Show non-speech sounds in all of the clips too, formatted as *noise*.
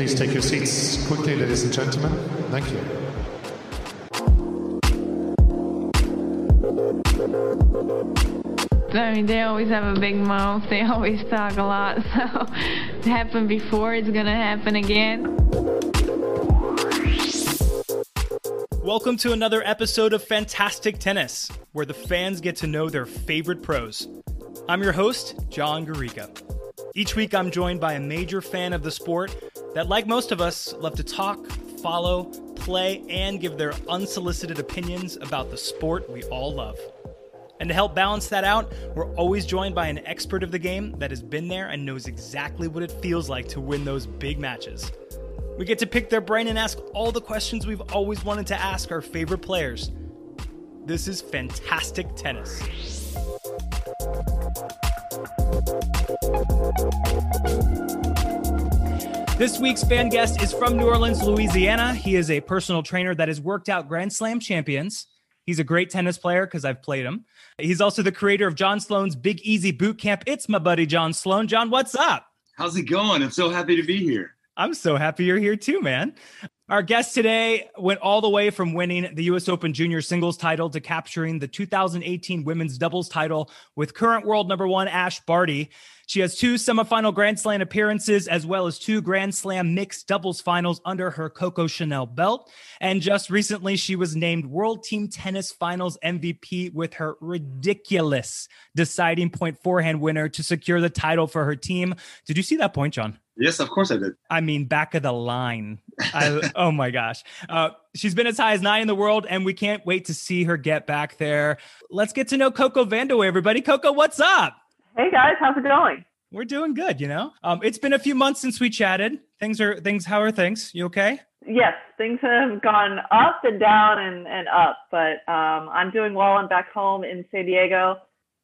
Please take your seats quickly, ladies and gentlemen. Thank you. I mean, they always have a big mouth. They always talk a lot. *laughs* So it happened before. It's gonna happen again. Welcome to another episode of Fantastic Tennis, where the fans get to know their favorite pros. I'm your host, John Garica. Each week, I'm joined by a major fan of the sport that, like most of us, love to talk, follow, play, and give their unsolicited opinions about the sport we all love. And to help balance that out, we're always joined by an expert of the game that has been there and knows exactly what it feels like to win those big matches. We get to pick their brain and ask all the questions we've always wanted to ask our favorite players. This is fantastic tennis. This week's fan guest is from New Orleans, Louisiana. He is a personal trainer that has worked out Grand Slam champions. He's a great tennis player because I've played him. He's also the creator of John Sloan's Big Easy Boot Camp. It's my buddy John Sloan. John, what's up? How's it going? I'm so happy to be here. I'm so happy you're here too, man. Our guest today went all the way from winning the US Open Junior Singles title to capturing the 2018 Women's Doubles title with current world number one Ash Barty. She has two semifinal Grand Slam appearances as well as two Grand Slam mixed doubles finals under her Coco Chanel belt. And just recently, she was named World Team Tennis Finals MVP with her ridiculous deciding point forehand winner to secure the title for her team. Did you see that point, John? Yes, of course I did. I mean, back of the line. I, *laughs* oh my gosh. Uh, she's been as high as nine in the world, and we can't wait to see her get back there. Let's get to know Coco Vandeweghe, everybody. Coco, what's up? Hey guys, how's it going? We're doing good, you know. Um, it's been a few months since we chatted. Things are things. How are things? You okay? Yes, things have gone up and down and, and up, but um, I'm doing well. I'm back home in San Diego.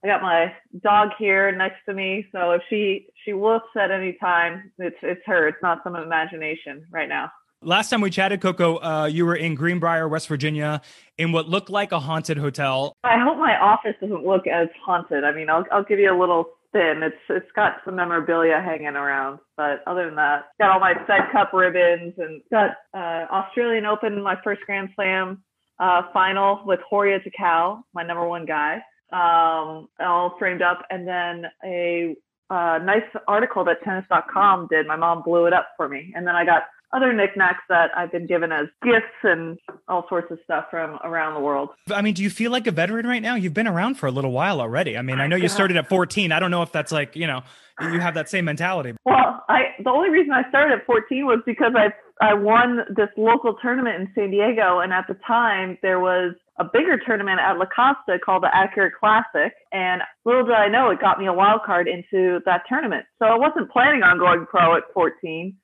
I got my dog here next to me, so if she she looks at any time, it's it's her. It's not some imagination right now. Last time we chatted, Coco, uh, you were in Greenbrier, West Virginia, in what looked like a haunted hotel. I hope my office doesn't look as haunted. I mean, I'll I'll give you a little spin. It's it's got some memorabilia hanging around, but other than that, got all my Fed Cup ribbons and got uh, Australian Open, my first Grand Slam uh, final with Horia Tecău, my number one guy, um, all framed up, and then a uh, nice article that tennis.com did. My mom blew it up for me, and then I got other knickknacks that I've been given as gifts and all sorts of stuff from around the world. I mean, do you feel like a veteran right now? You've been around for a little while already. I mean, I know you started at 14. I don't know if that's like, you know, you have that same mentality. Well, I the only reason I started at 14 was because I I won this local tournament in San Diego, and at the time there was a bigger tournament at La Costa called the Acura Classic. And little did I know it got me a wild card into that tournament. So I wasn't planning on going pro at 14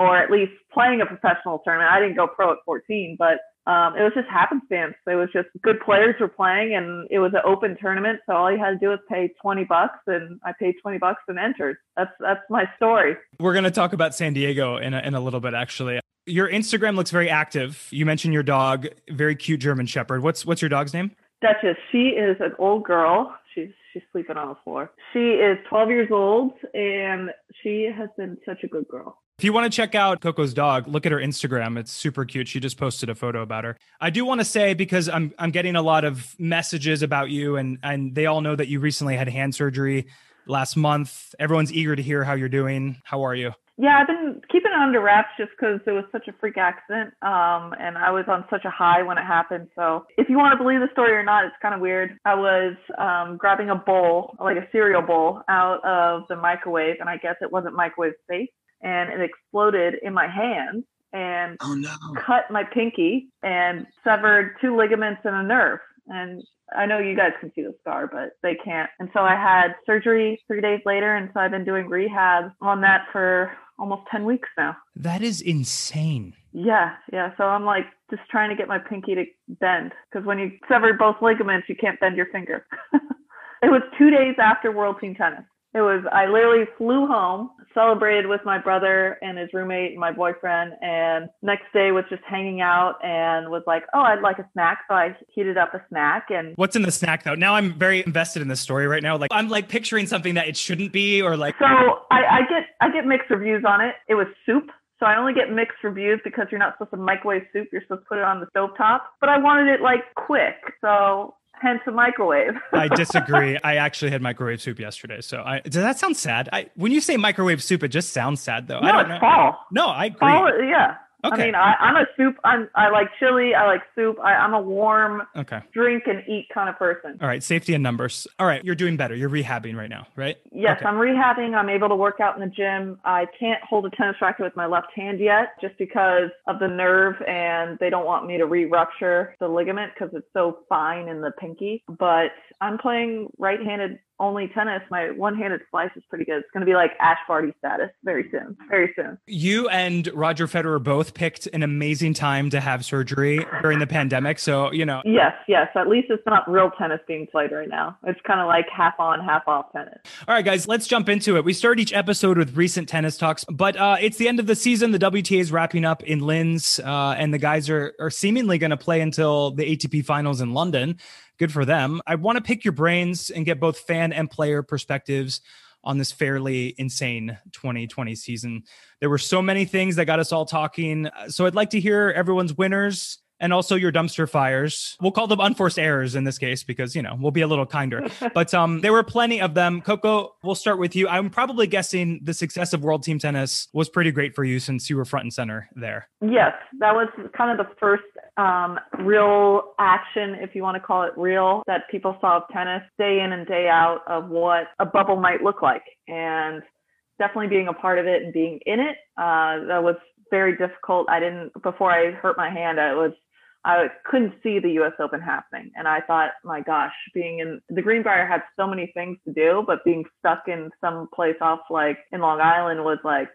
or at least playing a professional tournament. I didn't go pro at 14, but um, it was just happenstance. It was just good players were playing, and it was an open tournament. So all you had to do was pay 20 bucks, and I paid 20 bucks and entered. That's that's my story. We're gonna talk about San Diego in a, in a little bit, actually. Your Instagram looks very active. You mentioned your dog, very cute German Shepherd. What's what's your dog's name? Duchess. She is an old girl. She's she's sleeping on the floor. She is 12 years old, and she has been such a good girl. If you want to check out Coco's dog, look at her Instagram. It's super cute. She just posted a photo about her. I do want to say because I'm I'm getting a lot of messages about you and and they all know that you recently had hand surgery last month. Everyone's eager to hear how you're doing. How are you? Yeah, I've been keeping it under wraps just because it was such a freak accident, um, and I was on such a high when it happened. So, if you want to believe the story or not, it's kind of weird. I was um, grabbing a bowl, like a cereal bowl, out of the microwave, and I guess it wasn't microwave safe and it exploded in my hand and oh, no. cut my pinky and severed two ligaments and a nerve. And I know you guys can see the scar, but they can't. And so I had surgery three days later. And so I've been doing rehab on that for almost 10 weeks now. That is insane. Yeah. Yeah. So I'm like just trying to get my pinky to bend because when you sever both ligaments, you can't bend your finger. *laughs* it was two days after World Team Tennis. It was, I literally flew home, celebrated with my brother and his roommate and my boyfriend. And next day was just hanging out and was like, oh, I'd like a snack. So I heated up a snack. And what's in the snack though? Now I'm very invested in this story right now. Like I'm like picturing something that it shouldn't be or like. So I, I get, I get mixed reviews on it. It was soup. So I only get mixed reviews because you're not supposed to microwave soup. You're supposed to put it on the stove top. But I wanted it like quick. So hence a microwave. *laughs* I disagree. I actually had microwave soup yesterday. So I does that sound sad? I when you say microwave soup, it just sounds sad though. no, I don't it's know. fall. No, I agree. Fall, yeah. Okay. I mean, I, I'm a soup. I'm, I like chili. I like soup. I, I'm a warm okay. drink and eat kind of person. All right. Safety and numbers. All right. You're doing better. You're rehabbing right now, right? Yes, Okay. I'm rehabbing. I'm able to work out in the gym. I can't hold a tennis racket with my left hand yet just because of the nerve and they don't want me to re-rupture the ligament because it's so fine in the pinky. But I'm playing right-handed only tennis. My one-handed slice is pretty good. It's going to be like Ash Barty status very soon. Very soon. You and Roger Federer both picked an amazing time to have surgery during the pandemic. So, you know, Yes, yes. At least it's not real tennis being played right now. It's kind of like half on, half off tennis. All right, guys, let's jump into it. We start each episode with recent tennis talks, but uh, it's the end of the season. The WTA is wrapping up in Linz, uh, and the guys are, are seemingly going to play until the ATP finals in London. Good for them. I want to pick your brains and get both fan and player perspectives on this fairly insane 2020 season. There were so many things that got us all talking. So I'd like to hear everyone's winners and also your dumpster fires. We'll call them unforced errors in this case because, you know, we'll be a little kinder. *laughs* but um, there were plenty of them. Coco, we'll start with you. I'm probably guessing the success of World Team Tennis was pretty great for you since you were front and center there. Yes, that was kind of the first um, real action, if you want to call it real, that people saw of tennis day in and day out of what a bubble might look like. And definitely being a part of it and being in it, uh, that was very difficult. I didn't, before I hurt my hand, I was, I couldn't see the US Open happening. And I thought, my gosh, being in the Greenbrier had so many things to do, but being stuck in some place off like in Long Island was like,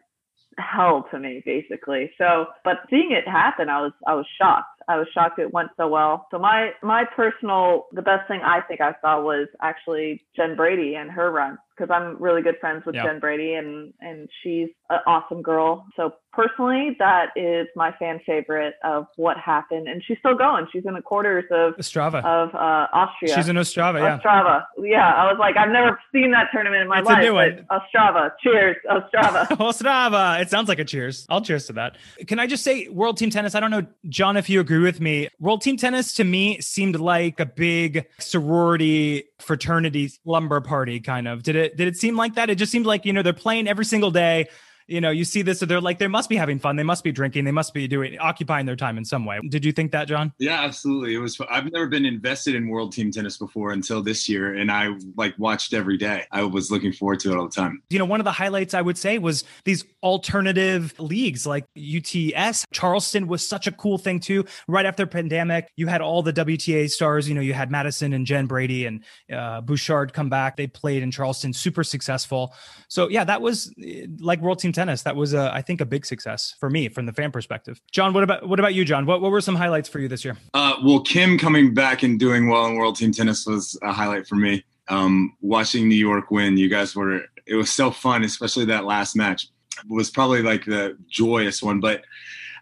hell to me basically so but seeing it happen i was i was shocked i was shocked it went so well so my my personal the best thing i think i saw was actually jen brady and her run because i'm really good friends with Yeah. jen brady and and she's an awesome girl so personally that is my fan favorite of what happened and she's still going she's in the quarters of Ostrava. of uh austria She's in Ostrava, yeah. Ostrava. Yeah, I was like, I've never seen that tournament in my It's a life. new but Ostrava. Cheers, Ostrava. *laughs* Ostrava. It sounds like a cheers. I'll cheers to that. Can I just say, World Team Tennis? I don't know, John, if you agree with me. World Team Tennis to me seemed like a big sorority fraternity slumber party, kind of. Did it? Did it seem like that? It just seemed like you know they're playing every single day. You know, you see this, so they're like they must be having fun. They must be drinking. They must be doing occupying their time in some way. Did you think that, John? Yeah, absolutely. It was. I've never been invested in World Team Tennis before until this year, and I like watched every day. I was looking forward to it all the time. you know, one of the highlights I would say was these alternative leagues like UTS. Charleston was such a cool thing too. Right after pandemic, you had all the WTA stars. You know, you had Madison and Jen Brady and uh, Bouchard come back. They played in Charleston, super successful. So yeah, that was eh, like World Team Tennis. That was, I think, a big success for me from the fan perspective. John, what about what about you, John? What what were some highlights for you this year? Uh, well, Kim coming back and doing well in World Team Tennis was a highlight for me. Um, watching New York win, you guys were. It was so fun, especially that last match was probably like the joyous one. But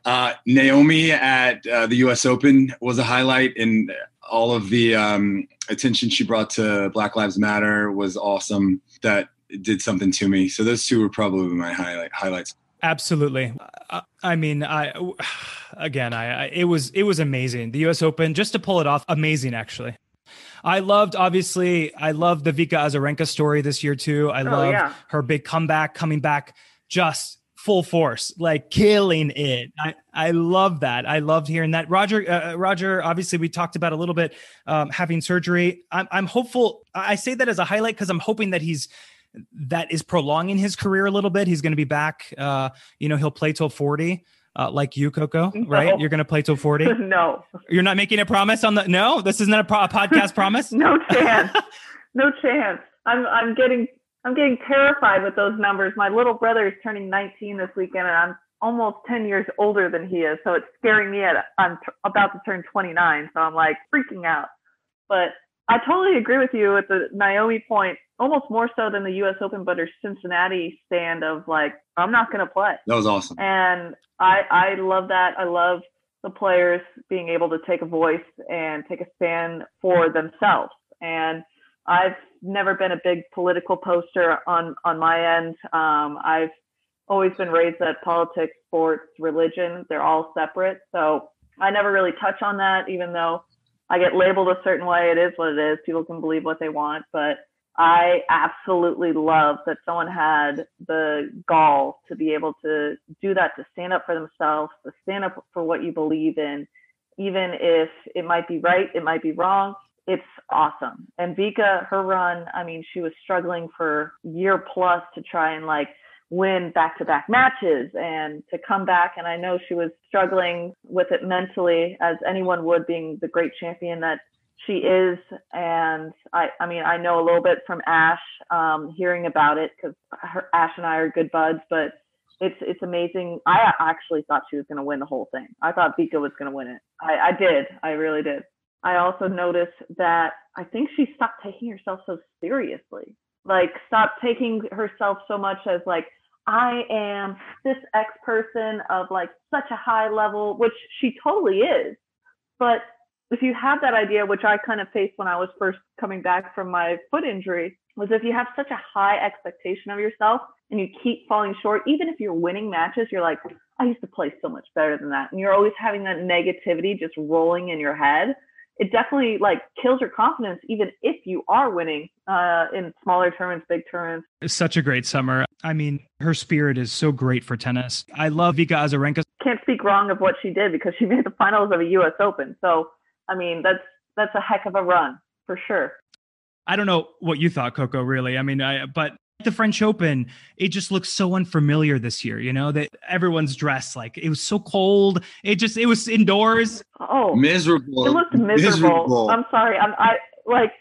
uh, Naomi at uh, the U.S. Open was a highlight, and all of the um, attention she brought to Black Lives Matter was awesome. That did something to me. So those two were probably my highlight highlights. Absolutely. I, I mean, I again, I, I it was it was amazing. The U.S. Open just to pull it off, amazing actually. I loved obviously. I loved the Vika Azarenka story this year too. I love yeah. her big comeback, coming back just full force, like killing it. I I love that. I loved hearing that. Roger, uh, Roger. Obviously, we talked about a little bit um, having surgery. I'm I'm hopeful. I say that as a highlight because I'm hoping that he's that is prolonging his career a little bit. He's going to be back. Uh, you know, he'll play till 40, uh, like you, Coco, right? No. You're going to play till 40. *laughs* no, You're not making a promise on the, no, this isn't a, pro- a podcast promise. *laughs* no *laughs* chance. no chance. I'm I'm getting I'm getting terrified with those numbers. My little brother is turning 19 this weekend, and I'm almost 10 years older than he is. So it's scaring me. At I'm t- about to turn 29, so I'm like freaking out. But I totally agree with you at the Naomi point, almost more so than the U.S. Open, but her Cincinnati stand of like, I'm not going to play. That was awesome. And I I love that. I love the players being able to take a voice and take a stand for themselves. And I've never been a big political poster on on my end. Um, I've always been raised that politics, sports, religion, they're all separate. So I never really touch on that, even though I get labeled a certain way. It is what it is. People can believe what they want, but I absolutely love that someone had the gall to be able to do that, to stand up for themselves, to stand up for what you believe in, even if it might be right, it might be wrong. It's awesome. And Vika, her run, I mean, she was struggling for year plus to try and like win back to back matches and to come back. And I know she was struggling with it mentally, as anyone would, being the great champion that she is. And I, I mean, I know a little bit from Ash, um, hearing about it because Ash and I are good buds, but it's it's amazing. I actually thought she was going to win the whole thing. I thought Vika was going to win it. I, I did. I really did. I also noticed that I think she stopped taking herself so seriously. Like, stopped taking herself so much as like, I am this X person of like such a high level, which she totally is. But if you have that idea, which I kind of faced when I was first coming back from my foot injury, was if you have such a high expectation of yourself and you keep falling short, even if you're winning matches, you're like, I used to play so much better than that. And you're always having that negativity just rolling in your head. It definitely like kills your confidence, even if you are winning uh, in smaller tournaments, big tournaments. It's such a great summer. I mean, her spirit is so great for tennis. I love Vika Azarenka. Can't speak wrong of what she did because she made the finals of a U.S. Open. So I mean, that's that's a heck of a run for sure. I don't know what you thought, Coco. Really, I mean, I but the French Open, it just looks so unfamiliar this year. You know that everyone's dressed like it was so cold. It just it was indoors. Oh, miserable. It looked miserable. miserable. I'm sorry. I'm I like.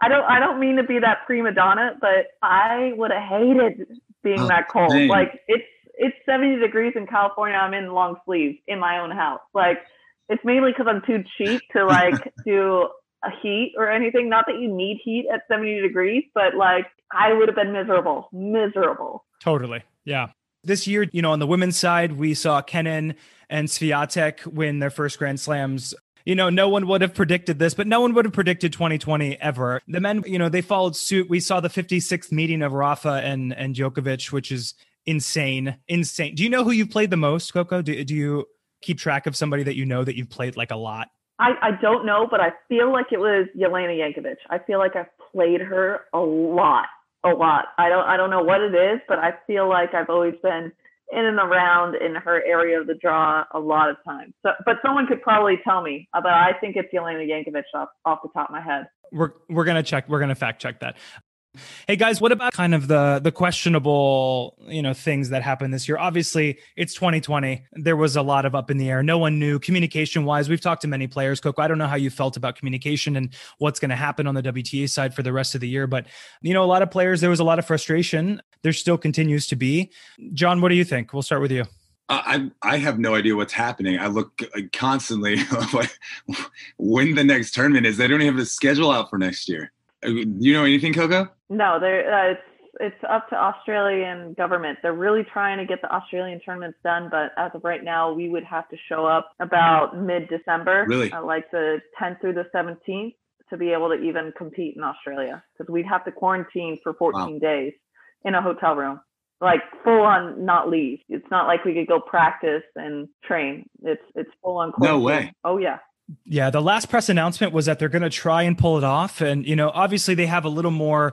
I don't. I don't mean to be that prima donna, but I would have hated being oh, that cold. Dang. Like it's it's 70 degrees in California. I'm in long sleeves in my own house. Like it's mainly because I'm too cheap to *laughs* like do a heat or anything. Not that you need heat at 70 degrees, but like I would have been miserable, miserable. Totally. Yeah. This year, you know, on the women's side, we saw Kenin and Swiatek win their first Grand Slams you know, no one would have predicted this, but no one would have predicted 2020 ever. The men, you know, they followed suit. We saw the 56th meeting of Rafa and and Djokovic, which is insane, insane. Do you know who you played the most, Coco? Do, do you keep track of somebody that you know that you've played like a lot? I, I don't know, but I feel like it was Jelena Jankovic. I feel like I've played her a lot, a lot. I don't I don't know what it is, but I feel like I've always been in and around in her area of the draw a lot of times. So, but someone could probably tell me, but I think it's Jelena Jankovic off, off the top of my head. We're we're gonna check. We're gonna fact check that. Hey guys, what about kind of the the questionable, you know, things that happened this year? Obviously, it's 2020. There was a lot of up in the air. No one knew communication wise. We've talked to many players. Coco, I don't know how you felt about communication and what's going to happen on the WTA side for the rest of the year, but you know, a lot of players there was a lot of frustration. There still continues to be. John, what do you think? We'll start with you. I I have no idea what's happening. I look uh, constantly *laughs* when the next tournament is. They don't even have a schedule out for next year. Uh, you know anything, Coco? No, there. Uh, it's it's up to Australian government. They're really trying to get the Australian tournaments done, but as of right now, we would have to show up about mid-December, really, uh, like the 10th through the 17th, to be able to even compete in Australia, because we'd have to quarantine for 14 wow. days in a hotel room, like full on not leave. It's not like we could go practice and train. It's it's full on quarantine. No way. Oh yeah. Yeah, the last press announcement was that they're going to try and pull it off, and you know, obviously they have a little more,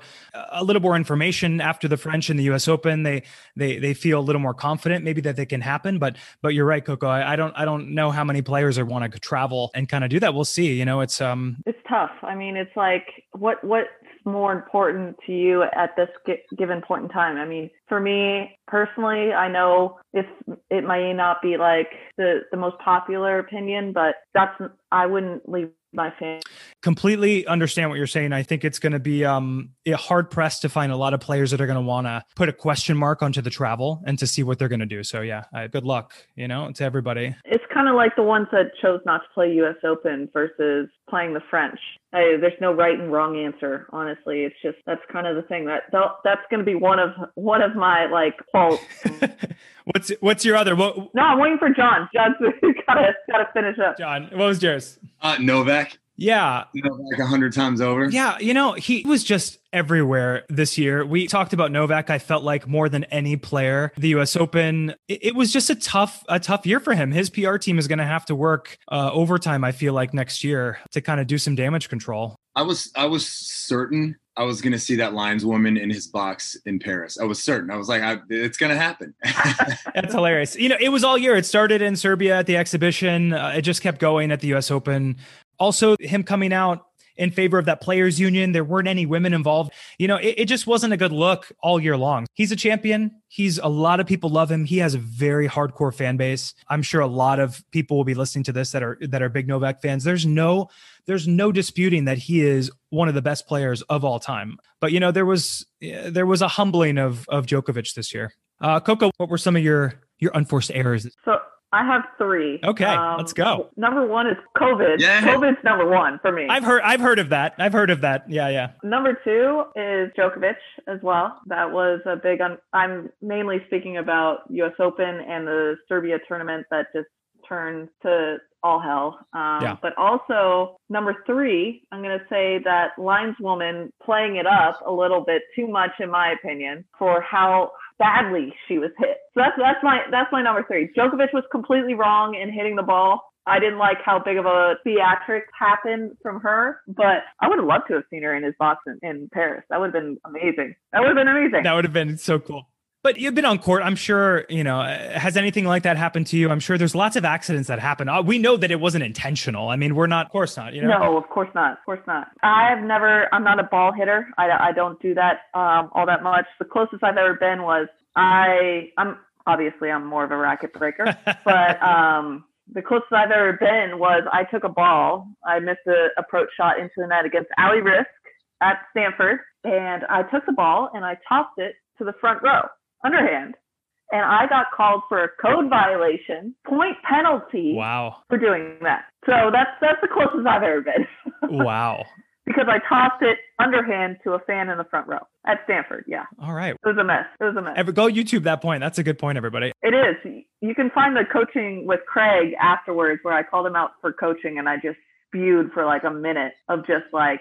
a little more information after the French and the U.S. Open. They they they feel a little more confident, maybe that they can happen. But but you're right, Coco. I, I don't I don't know how many players are want to travel and kind of do that. We'll see. You know, it's um, it's tough. I mean, it's like what what more important to you at this given point in time? I mean, for me personally, I know if it may not be like the the most popular opinion, but that's I wouldn't leave my family. Completely understand what you're saying. I think it's going to be um, hard pressed to find a lot of players that are going to want to put a question mark onto the travel and to see what they're going to do. So yeah, good luck, you know, to everybody. It's kind of like the ones that chose not to play U.S. Open versus playing the French. I, there's no right and wrong answer. Honestly, it's just that's kind of the thing that that's going to be one of one of my like faults. *laughs* what's what's your other? What? No, I'm waiting for John. John's *laughs* gotta gotta finish up. John, what was yours? Uh, Novak. Yeah. You know, like a hundred times over. Yeah. You know, he was just everywhere this year. We talked about Novak. I felt like more than any player, the U.S. Open. It, it was just a tough, a tough year for him. His PR team is going to have to work uh, overtime. I feel like next year to kind of do some damage control. I was, I was certain I was to see that lineswoman in his box in Paris. I was certain. I was like, I, it's to happen. *laughs* That's hilarious. You know, it was all year. It started in Serbia at the exhibition. Uh, it just kept going at the U.S. Open. Also, him coming out in favor of that players union. There weren't any women involved. You know, it, it, just wasn't a good look all year long. He's a champion. He's a lot of people love him. He has a very hardcore fan base. I'm sure a lot of people will be listening to this that are that are big Novak fans. There's no there's no disputing that he is one of the best players of all time. But you know, there was there was a humbling of of Djokovic this year. Uh, Coco, what were some of your your unforced errors? So I have three. Okay, um, let's go. Number one is COVID. Yeah. COVID's number one for me. I've heard I've heard of that. I've heard of that. Yeah, yeah. Number two is Djokovic as well. That was a big. Un- I'm mainly speaking about U.S. Open and the Serbia tournament that just turned to all hell. Um, yeah. But also number three, I'm going to say that lineswoman playing it up a little bit too much, in my opinion, for how badly she was hit. So that's that's my that's my number three. Djokovic was completely wrong in hitting the ball. I didn't like how big of a theatrics happened from her, but I would have loved to have seen her in his box in, in Paris. That would have been amazing. That would have been amazing. That would have been so cool. But you've been on court. I'm sure, you know, has anything like that happened to you? I'm sure there's lots of accidents that happen. Uh, we know that it wasn't intentional. I mean, we're not, of course not, you know? No, of course not. Of course not. I've never, I'm not a ball hitter. I, I don't do that um, all that much. The closest I've ever been was I, I'm obviously I'm more of a racket breaker, *laughs* but um, the closest I've ever been was I took a ball. I missed the approach shot into the net against Ali Riske at Stanford, and I took the ball and I tossed it to the front row underhand. And I got called for a code violation, point penalty. Wow. For doing that. So that's that's the closest I've ever been. *laughs* wow. Because I tossed it underhand to a fan in the front row at Stanford. Yeah. All right. It was a mess. It was a mess. Ever go YouTube that point. That's a good point, everybody. It is. You can find the coaching with Craig afterwards where I called him out for coaching and I just spewed for like a minute of just like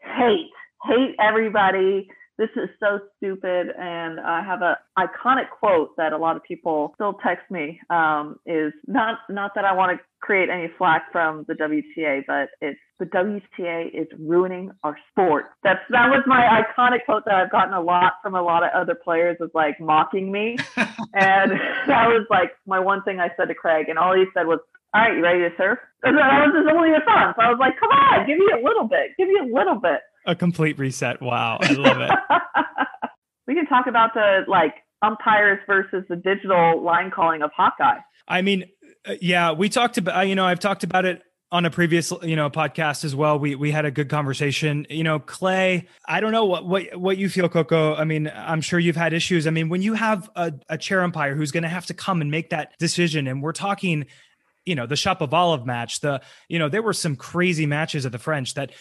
hate, hate everybody this is so stupid. And I have a iconic quote that a lot of people still text me. Um, is not not that I want to create any flack from the WTA, but it's the WTA is ruining our sport. That's that was my iconic quote that I've gotten a lot from a lot of other players is like mocking me, *laughs* and *laughs* that was like my one thing I said to Craig, and all he said was, "All right, you ready to surf?" And that was his only response. I was like, "Come on, give me a little bit, give me a little bit." A complete reset. Wow, I love it. *laughs* we can talk about the like umpires versus the digital line calling of Hawkeye. I mean, uh, yeah, we talked about. You know, I've talked about it on a previous you know podcast as well we we had a good conversation you know clay i don't know what what what you feel coco i mean i'm sure you've had issues i mean when you have a, a chair umpire who's going to have to come and make that decision and we're talking you know the Shapovalov match the you know there were some crazy matches at the french that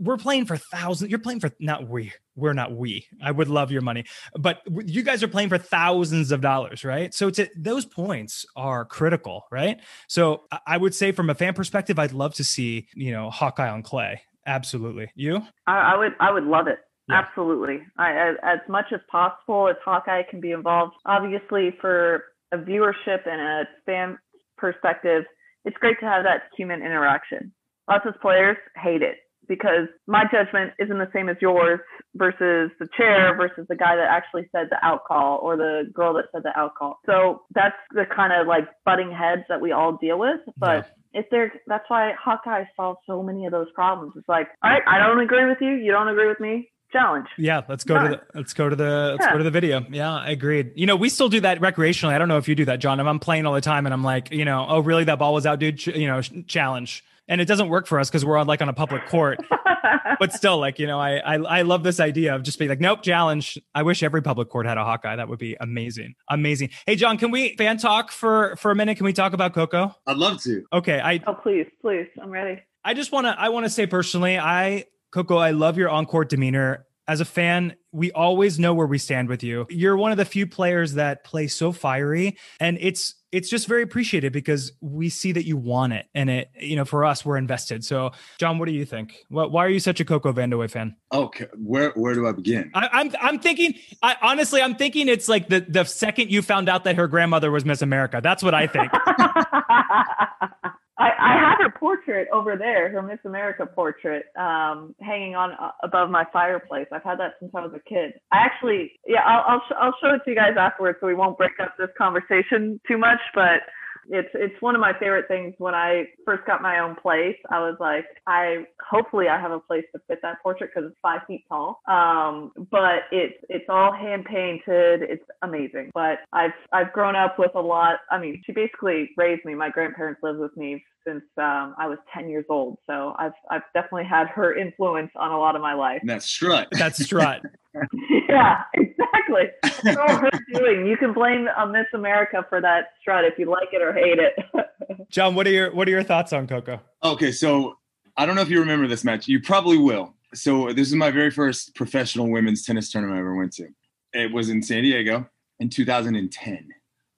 we're playing for thousands. You're playing for not we. We're not we. I would love your money, but you guys are playing for thousands of dollars, right? So to, those points are critical, right? So I would say, from a fan perspective, I'd love to see you know Hawkeye on clay. Absolutely, you? I, I would. I would love it. Yeah. Absolutely. I, as, as much as possible, if Hawkeye can be involved, obviously for a viewership and a fan perspective, it's great to have that human interaction. Lots of players hate it because my judgment isn't the same as yours versus the chair versus the guy that actually said the out call or the girl that said the out call. So that's the kind of like butting heads that we all deal with. But yeah. if there, that's why Hawkeye solves so many of those problems. It's like, all right, I don't agree with you. You don't agree with me challenge. Yeah, let's go to the let's go to the let's yeah. go to the video. Yeah, I agreed. You know, we still do that recreationally. I don't know if you do that, John. If I'm playing all the time and I'm like, you know, oh really that ball was out, dude. Ch- you know, challenge and it doesn't work for us because we're on like on a public court. *laughs* but still, like you know, I, I I love this idea of just being like, nope, challenge. I wish every public court had a Hawkeye. That would be amazing, amazing. Hey, John, can we fan talk for for a minute? Can we talk about Coco? I'd love to. Okay, I. Oh please, please, I'm ready. I just want to. I want to say personally, I Coco, I love your on court demeanor as a fan, we always know where we stand with you. You're one of the few players that play so fiery and it's it's just very appreciated because we see that you want it and it you know for us we're invested. So John, what do you think? What, why are you such a Coco Vandeweghe fan? Okay, where where do I begin? I, I'm I'm thinking I honestly I'm thinking it's like the the second you found out that her grandmother was Miss America. That's what I think. *laughs* I, I have her portrait over there, her Miss America portrait, um, hanging on uh, above my fireplace. I've had that since I was a kid. I actually, yeah, I'll I'll, sh- I'll show it to you guys afterwards, so we won't break up this conversation too much. But it's it's one of my favorite things. When I first got my own place, I was like, I hopefully I have a place to fit that portrait because it's five feet tall. Um, but it's it's all hand painted. It's amazing. But I've I've grown up with a lot. I mean, she basically raised me. My grandparents lived with me since um, I was 10 years old. So I've I've definitely had her influence on a lot of my life. And that's strut. *laughs* That's strut. *laughs* yeah, exactly. That's all her doing. You can blame uh, Miss America for that strut if you like it or hate it. *laughs* John, what are your what are your thoughts on Coco? Okay, so I don't know if you remember this match. You probably will. So this is my very first professional women's tennis tournament I ever went to. It was in San Diego in 2010.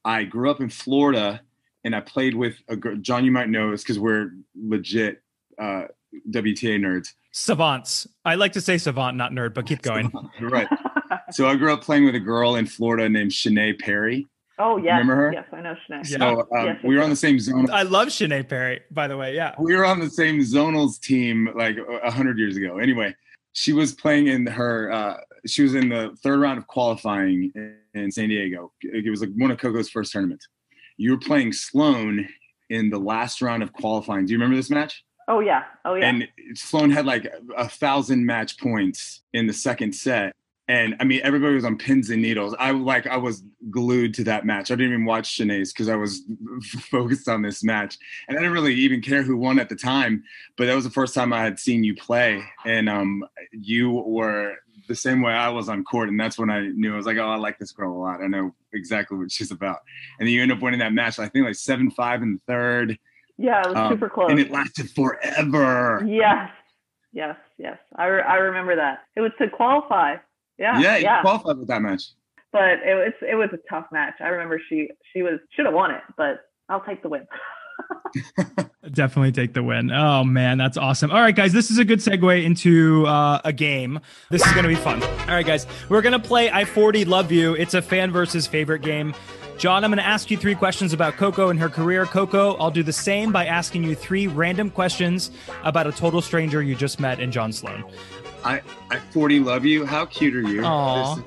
I grew up in Florida and I played with a girl. John, you might know this because we're legit uh, WTA nerds. Savants. I like to say savant, not nerd, but keep *laughs* going. Right. *laughs* So I grew up playing with a girl in Florida named Shanae Perry. oh yes, Remember her? yes, I know Shanae. Yeah. So um, Yes, we were on the same zone. I love Shanae Perry, by the way. Yeah. we were on the same zonals team like a hundred years ago. Anyway, she was playing in her. Uh, she was in the third round of qualifying in, in San Diego. It was like one of Coco's first tournaments. You were playing Sloane in the last round of qualifying. Do you remember this match? Oh yeah, oh yeah. And Sloane had like a thousand match points in the second set. And I mean, everybody was on pins and needles. I like, I was glued to that match. I didn't even watch Shanae's because I was *laughs* focused on this match, and I didn't really even care who won at the time. But that was the first time I had seen you play, and um, you were the same way I was on court, and that's when I knew I was like, oh, I like this girl a lot. I know exactly what she's about. And then you end up winning that match. I think like seven five in the third, yeah, it was um, super close. and it lasted forever. yes, yes, yes. I, re- I remember that. It was to qualify. Yeah, Yeah, you yeah. qualified with that match. But it was it was a tough match. I remember she she was should have won it, but I'll take the win. *laughs* *laughs* Definitely take the win. Oh man, that's awesome. All right, guys, this is a good segue into uh, a game. This is going to be fun. All right, guys, we're going to play I 40 Love You. It's a fan versus favorite game. John, I'm going to ask you three questions about Coco and her career. Coco, I'll do the same by asking you three random questions about a total stranger you just met in John Sloan. I I 40 love you. How cute are you? Aw. This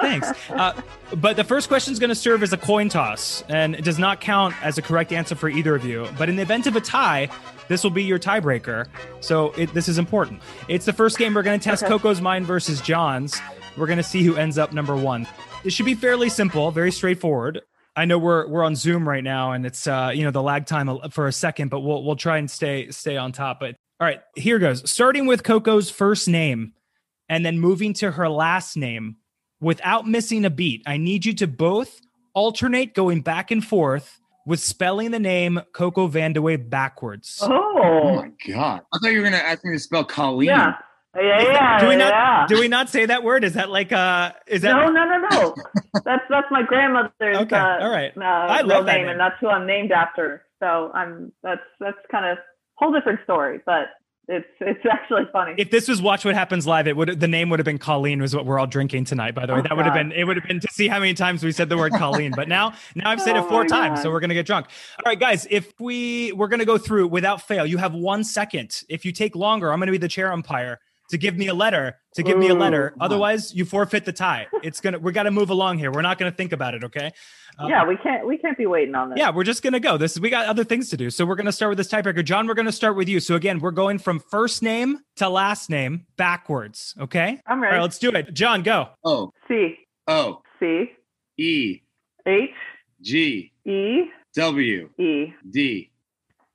thanks. Uh, but the first question is going to serve as a coin toss, and it does not count as a correct answer for either of you. But in the event of a tie, this will be your tiebreaker. So it, this is important. It's the first game we're going to test Okay. Coco's mind versus John's. We're going to see who ends up number one. It should be fairly simple, very straightforward. I know we're we're on Zoom right now, and it's uh, you know the lag time for a second, but we'll we'll try and stay stay on top. But all right, here goes. Starting with Coco's first name, and then moving to her last name without missing a beat. I need you to both alternate going back and forth with spelling the name Coco Vandeweghe backwards. Oh Oh, my god! I thought you were gonna ask me to spell Colleen. yeah, yeah, yeah. *laughs* do we not yeah. do we not say that word? Is that like uh is that no, no, no, no. *laughs* that's that's my grandmother's Okay, uh, all right. uh, I real love that name, name. and that's who I'm named after. So I'm that's that's kind of whole different story, but it's it's actually funny. if this was Watch What Happens Live, it would the name would have been Colleen, was what we're all drinking tonight. By the way, Oh, that would have been it would have been to see how many times we said the word Colleen. But now now I've said *laughs* Oh it four times, God. so we're gonna get drunk. All right, guys, if we we're gonna go through without fail, you have one second. If you take longer, I'm gonna be the chair umpire to give me a letter to give me a letter. Otherwise, you forfeit the tie. It's gonna we got to move along here. We're not gonna think about it, okay? Uh, yeah, we can't we can't be waiting on this. Yeah, we're just gonna go. This we got other things to do. So we're gonna start with this tiebreaker. John, we're gonna start with you. So again, we're going from first name to last name backwards. Okay. I'm ready. right, let's do it. John, go. O C O C E H G E W E D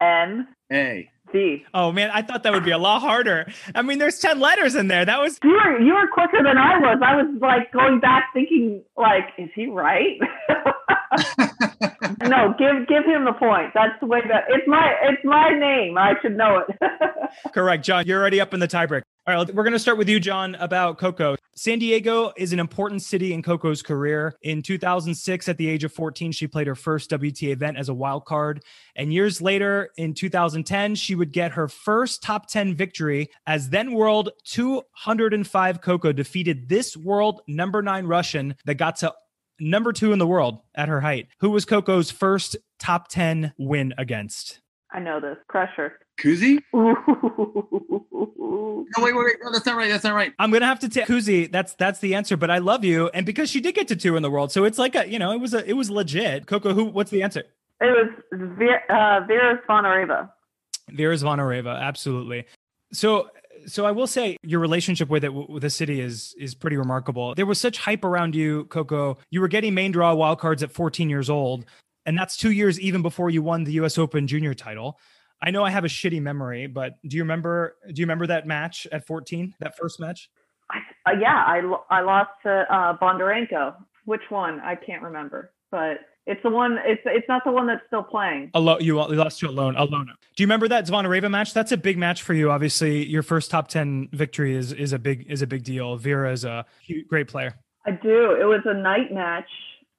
N A. D. Oh man, I thought that would be a lot harder. I mean, there's 10 letters in there. That was You were you were quicker than I was. I was like going back thinking like, is he right? *laughs* no, give give him the point. That's the way that it's my it's my name. I should know it. *laughs* correct. John, you're already up in the tiebreaker. All right, we're going to start with you, John, about Coco. San Diego is an important city in Coco's career. In 2006, at the age of 14, she played her first WTA event as a wild card. And years later, in 2010, she would get her first top 10 victory as then world 205 Coco defeated this world number nine Russian that got to number two in the world at her height. Who was Coco's first top 10 win against? I know this. Pressure. Kuzi? *laughs* No, wait, wait, wait. No, that's not right. That's not right. I'm gonna have to take Kuzi. That's that's the answer. But I love you, and because she did get to two in the world, so it's like a you know it was a it was legit. Coco, who? What's the answer? It was Vera, uh, Vera Zvonareva. Vera Zvonareva, absolutely. So so I will say your relationship with it with the city is is pretty remarkable. There was such hype around you, Coco. You were getting main draw wild cards at 14 years old, and that's two years even before you won the U.S. Open junior title. I know I have a shitty memory, but do you remember? Do you remember that match at 14? That first match? I, uh, yeah, I, I lost to uh, Bondarenko. Which one? I can't remember, but it's the one. It's it's not the one that's still playing. Alone, you lost to Alone. Alona. Do you remember that Zvonareva match? That's a big match for you. Obviously, your first top ten victory is is a big is a big deal. Vera is a great player. I do. It was a night match,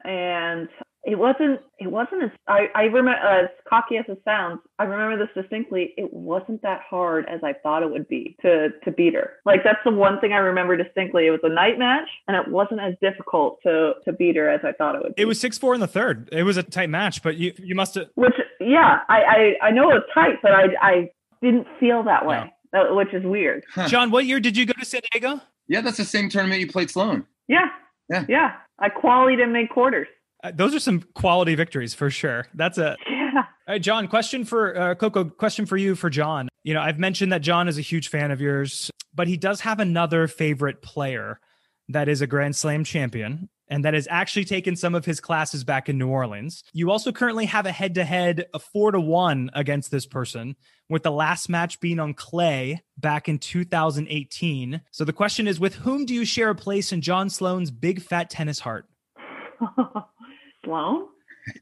and it wasn't it wasn't as I, I remember as cocky as it sounds i remember this distinctly it wasn't that hard as i thought it would be to to beat her. Like that's the one thing i remember distinctly. It was a night match and it wasn't as difficult to to beat her as i thought it would be. It was 6-4 in the third. It was a tight match but you you must have which yeah i i, I know it was tight but i i didn't feel that way no. Uh, which is weird. Huh. john what year did you go to san diego? Yeah that's the same tournament you played Sloane. yeah. Yeah. Yeah. I qualified and made quarters uh, those are some quality victories for sure. That's a *laughs* yeah. Right, John. Question for uh, Coco. Question for you for John. You know, I've mentioned that John is a huge fan of yours, but he does have another favorite player that is a Grand Slam champion and that has actually taken some of his classes back in New Orleans. You also currently have a head-to-head, a four to one against this person, with the last match being on clay back in 2018. So the question is, with whom do you share a place in John Sloan's big fat tennis heart? *laughs* Sloane?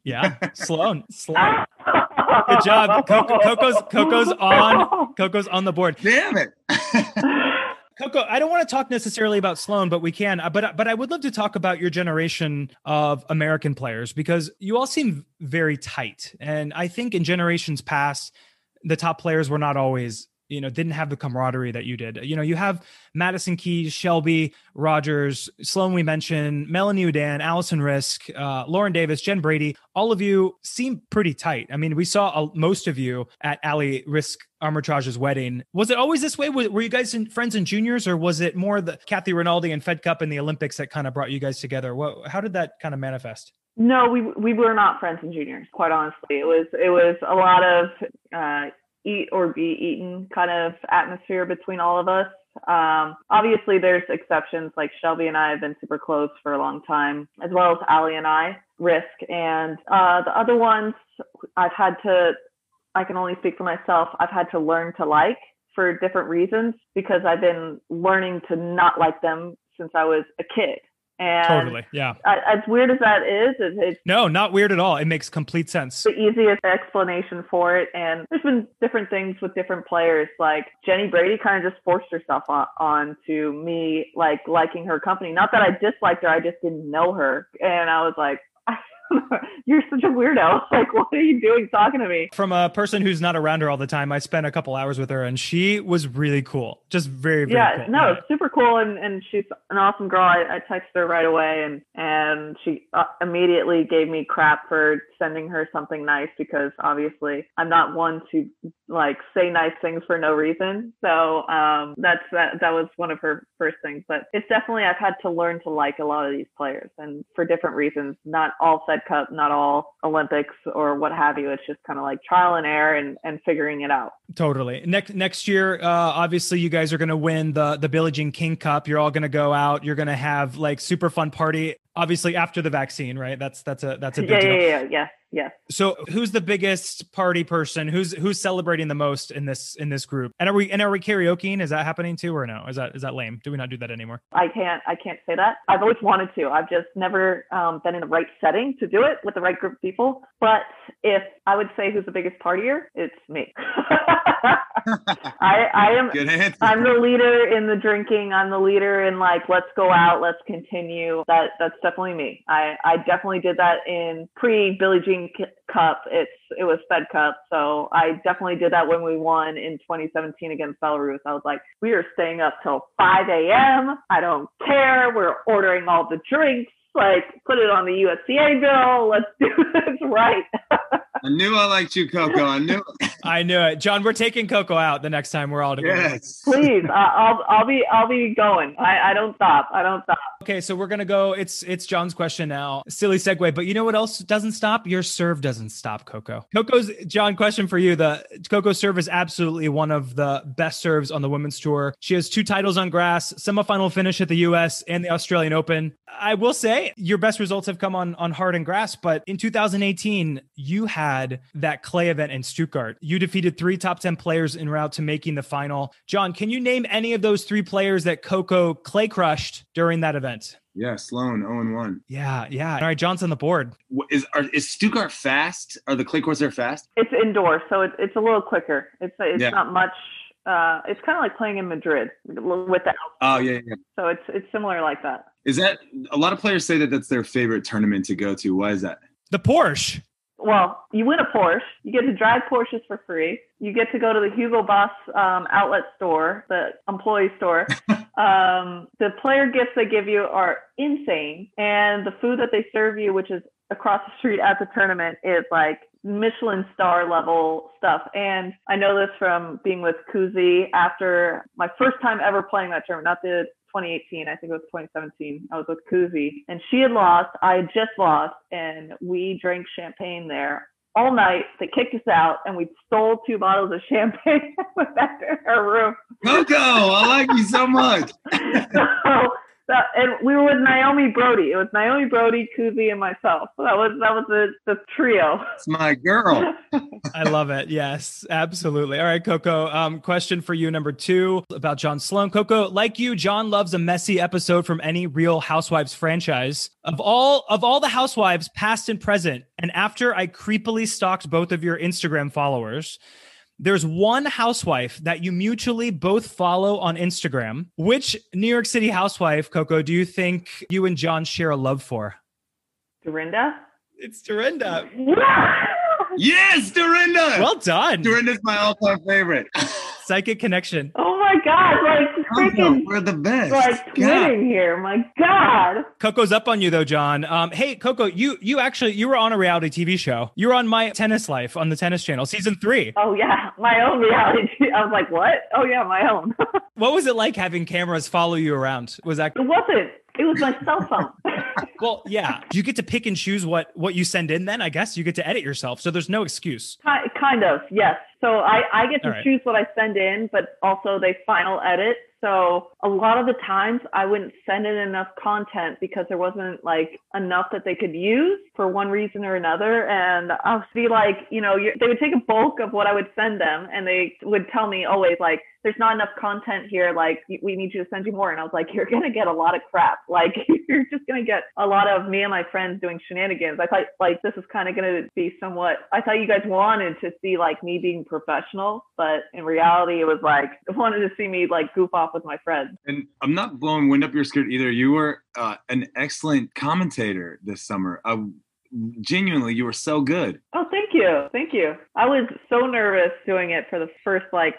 Yeah, Sloane. Sloane. *laughs* Good job. Coco, Coco's Coco's on Coco's on the board. Damn it. *laughs* Coco, I don't want to talk necessarily about Sloane, but we can. Uh, but but I would love to talk about your generation of American players because you all seem very tight, and I think in generations past, the top players were not always you know didn't have the camaraderie that you did. You know you have madison keys shelby rogers sloane we mentioned melanie oudin alison Riske, uh, lauren davis jen brady. All of you seem pretty tight. I mean we saw uh, most of you at ali Riske Amritraj's wedding. Was it always this way? Were you guys in, friends and juniors or was it more the kathy rinaldi and fed cup and the olympics that kind of brought you guys together? What, how did that kind of manifest? No, we we were not friends and juniors. Quite honestly, it was it was a lot of uh, eat or be eaten kind of atmosphere between all of us. Um, obviously, there's exceptions like Shelby and I have been super close for a long time, as well as Ali and I, Riske. And uh, the other ones, I've had to, I can only speak for myself, I've had to learn to like for different reasons because I've been learning to not like them since I was a kid. And totally, yeah. As weird as that is, it's no, not weird at all. It makes complete sense. The easiest explanation for it, and there's been different things with different players. Like Jenny Brady, kind of just forced herself on, on to me, like liking her company. Not that I disliked her, I just didn't know her, and I was like, *laughs* *laughs* you're such a weirdo. *laughs* Like, what are you doing talking to me? From a person who's not around her all the time, I spent a couple hours with her and she was really cool. Just very, very yeah, cool. no, yeah. super cool. And, and she's an awesome girl. I, I texted her right away and, and she uh, immediately gave me crap for sending her something nice because obviously I'm not one to like say nice things for no reason. So, um, that's, that, that was one of her first things, but it's definitely, I've had to learn to like a lot of these players and for different reasons, not all Fed Cup, not all Olympics or what have you. It's just kind of like trial and error and, and figuring it out. Totally. Next next year, uh, obviously you guys are going to win the the Billie Jean King Cup. You're all going to go out. You're going to have like super fun party. Obviously after the vaccine, right? That's that's a that's a big yeah, deal. Yeah, yeah, yeah. Yes. So who's the biggest party person? Who's who's celebrating the most in this in this group? And are we and are we karaokeing? Is that happening too, or no? Is that is that lame? Do we not do that anymore? I can't I can't say that. I've always wanted to. I've just never um, been in the right setting to do it with the right group of people. But if I would say who's the biggest partier, it's me. *laughs* I I am Good answer. I'm the leader in the drinking. I'm the leader in like let's go out, let's continue. That that's definitely me. I I definitely did that in pre Billie Jean C- Cup. It's it was Fed Cup, so I definitely did that when we won in 2017 against Belarus. I was like, we are staying up till 5 a.m. I don't care. We're ordering all the drinks. Like put it on the USTA bill. Let's do *laughs* this right. I knew I liked you, Coco. I knew. it. *laughs* I knew it, John. We're taking Coco out the next time we're all together. yes. Please, I, I'll I'll be I'll be going. I I don't stop. I don't stop. Okay, so we're gonna go. It's it's John's question now. Silly segue, but you know what else doesn't stop? Your serve doesn't stop, Coco. Coco's John question for you. The Coco serve is absolutely one of the best serves on the women's tour. She has two titles on grass, semifinal finish at the U.S. and the Australian Open. I will say your best results have come on on hard and grass, but in 2018 you had that clay event in Stuttgart. You defeated three top 10 players en route to making the final. John, can you name any of those three players that Coco clay crushed during that event? Yeah, Sloane, 0 and 1. Yeah, yeah. All right, John's on the board. Wh- Is are, is Stuttgart fast? Are the clay courts there fast? It's indoor, so it's it's a little quicker. It's it's Yeah. not much. Uh, it's kind of like playing in Madrid with the Oh yeah, yeah. so it's it's similar like that. Is that a lot of players say that that's their favorite tournament to go to? Why is that? The Porsche. Well, you win a Porsche, you get to drive Porsches for free. You get to go to the Hugo Boss um, outlet store, the employee store. *laughs* um, the player gifts they give you are insane, and the food that they serve you, which is across the street at the tournament, is like Michelin star level stuff. And I know this from being with Kuzi after my first time ever playing that tournament, not the 2018, I think it was 2017. I was with Kuzi and she had lost. I had just lost and we drank champagne there all night. They kicked us out and we stole two bottles of champagne and *laughs* went back to her room. Coco, I like you so much. *laughs* so that, and we were with Naomi Broady. It was Naomi Broady, Kuzi, and myself. So that was that was the, the trio. It's my girl. *laughs* I love it. Yes, absolutely. All right, Coco. Um, question for you, number two, about John Sloane. Coco, like you, John loves a messy episode from any Real Housewives franchise. Of all of all the housewives, past and present, and after I creepily stalked both of your Instagram followers, there's one housewife that you mutually both follow on Instagram. Which New York City housewife, Coco, do you think you and John share a love for? Dorinda. It's Dorinda. *laughs* Yes, Dorinda. Well done. Dorinda's my all-time favorite. *laughs* Psychic connection. Oh my God! Like freaking we're the best. like God. twinning here. My God. Coco's up on you though, John. Um, hey, Coco, you you actually you were on a reality TV show. You were on My Tennis Life on the Tennis Channel, season three. Oh yeah, *laughs* my own reality. I was like, what? Oh yeah, my own. *laughs* What was it like having cameras follow you around? Was that it wasn't. It was my cell phone. *laughs* well? Yeah. You get to pick and choose what what you send in? Then I guess you get to edit yourself, so there's no excuse. Ki- kind of, yes. So I, I get to right. choose what I send in, but also they final edit. So a lot of the times I wouldn't send in enough content because there wasn't like enough that they could use for one reason or another. And I'll be like, you know, they would take a bulk of what I would send them and they would tell me always like, there's not enough content here. Like we need you to send you more. And I was like, you're going to get a lot of crap. *laughs* Like you're just going to get a lot of me and my friends doing shenanigans. I thought like this is kind of going to be somewhat, I thought you guys wanted to see like me being professional, but in reality, it was like, *laughs* wanted to see me like goof off with my friends. And I'm not blowing wind up your skirt either. You were uh, an excellent commentator this summer. Uh, genuinely, you were so good. Oh, thank you. Thank you. I was so nervous doing it for the first like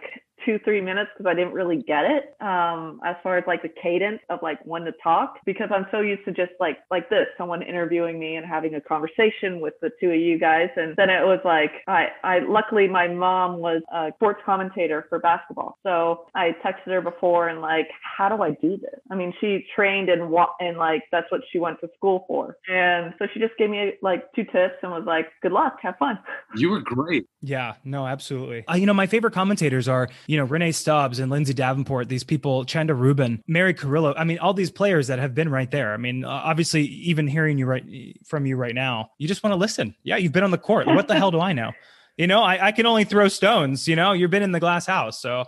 two, three minutes because I didn't really get it. Um, as far as like the cadence of like when to talk, because I'm so used to just like like this, someone interviewing me and having a conversation with the two of you guys. And then it was like I I luckily my mom was a sports commentator for basketball. So I texted her before and like, how do I do this? I mean, she trained and wa- and like that's what she went to school for. And so she just gave me like two tips and was like, good luck, have fun. You were great. Yeah, no, absolutely. Uh, you know, my favorite commentators are, you you know, Rennae Stubbs and Lindsay Davenport, these people, Chanda Rubin, Mary Carrillo. I mean, all these players that have been right there. I mean, uh, obviously, even hearing you right from you right now, you just want to listen. Yeah, you've been on the court. What the hell do I know? You know, I, I can only throw stones. You know, you've been in the glass house. So,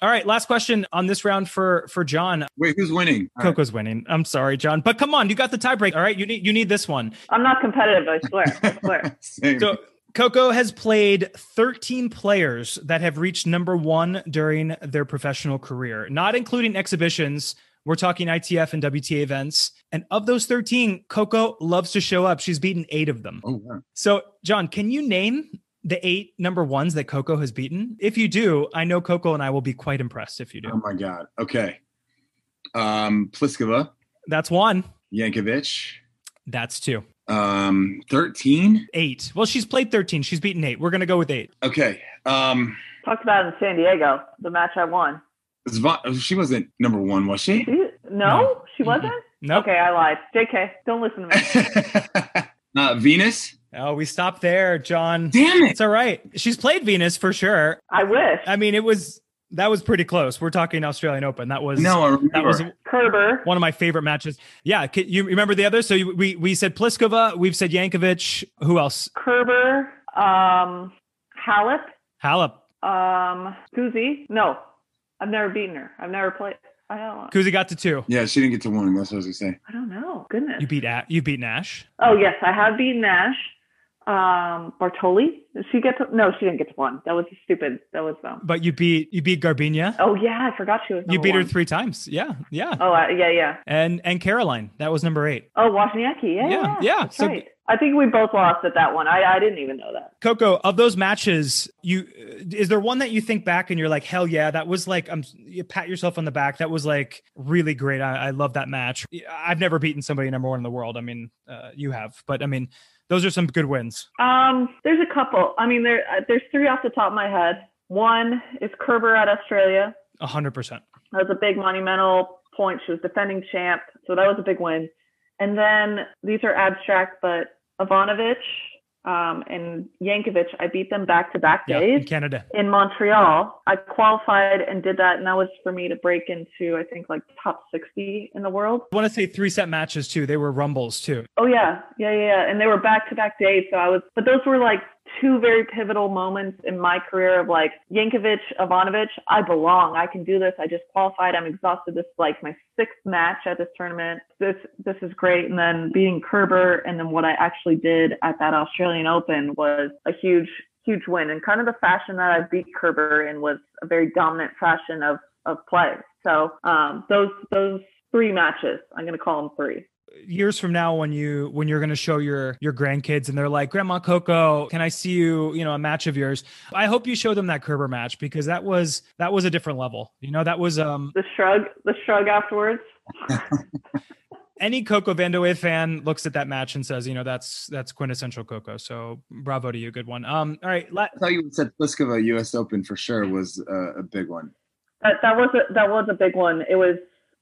all right, last question on this round for for John. Wait, who's winning? Coco's right. winning. I'm sorry, John, but come on, you got the tiebreak. All right, you need you need this one. I'm not competitive. I swear. I swear. *laughs* so Coco has played 13 players that have reached number one during their professional career, not including exhibitions. We're talking ITF and WTA events. And of those 13, Coco loves to show up. She's beaten eight of them. Oh, wow. So, John, can you name the eight number ones that Coco has beaten? If you do, I know Coco and I will be quite impressed if you do. Oh, my God. Okay. Um, Pliskova. That's one. Jankovic. That's two. Um, 13? Eight. Well, she's played 13. She's beaten eight. We're going to go with eight. Okay. Um, Talked about in San Diego, the match I won. She wasn't number one, was she? she no, no, she wasn't? No. Nope. Okay, I lied. JK, don't listen to me. *laughs* uh, Venus? Oh, we stopped there, John. Damn it. It's all right. She's played Venus for sure. I wish. I mean, it was that was pretty close. We're talking Australian Open. That was no, I remember. that was Kerber. One of my favorite matches. Yeah, can, you remember the other? So you, we we said Pliskova. We've said Jankovic. Who else? Kerber. Um, Halep. Halep. Um, Kuzi. No, I've never beaten her. I've never played. I don't. Kuzi got to two. Yeah, she didn't get to one. That's what I was gonna say. I don't know. Goodness. You beat you beat Nash. Oh yes, I have beaten Nash um Bartoli. Did she get to no, she didn't get to one. That was stupid. That was dumb. But you beat you beat Garbiñe. Oh yeah, I forgot she was. You beat one. her three times. Yeah, yeah. Oh uh, yeah, yeah. And and Caroline, that was number eight. Oh Wozniacki, yeah, yeah, yeah. so right. I think we both lost at that one. I, I didn't even know that. Coco, of those matches, you is there one that you think back and you're like, hell yeah, that was like, um, you pat yourself on the back. That was like really great. I, I love that match. I've never beaten somebody number one in the world. I mean, uh, you have, but I mean, those are some good wins. Um, there's a couple. I mean, there uh, there's three off the top of my head. One is Kerber at Australia. A hundred percent. That was a big monumental point. She was defending champ, so that was a big win. And then these are abstract, but Ivanovic um, and Jankovic. I beat them back to back days in Canada. In Montreal, I qualified and did that, and that was for me to break into I think like top sixty in the world. I want to say three set matches too. They were rumbles too. Oh yeah, yeah, yeah, and they were back to back days. So I was, but those were like two very pivotal moments in my career of like Jankovic, Ivanovic, I belong. I can do this. I just qualified. I'm exhausted. This is like my sixth match at this tournament. This this is great. And then beating Kerber and then what I actually did at that Australian Open was a huge, huge win. And kind of the fashion that I beat Kerber in was a very dominant fashion of of play. So um, those those three matches, I'm gonna call them three years from now when you when you're going to show your your grandkids and they're like grandma coco can i see you you know a match of yours i hope you show them that kerber match because that was that was a different level you know that was um the shrug the shrug afterwards *laughs* any Coco Vandeweghe fan looks at that match and says, you know, that's that's quintessential Coco. So bravo to you, good one. Um, all right. Let- I thought you said Pliskova U.S. Open for sure was uh, a big one. That that was a, that was a big one. It was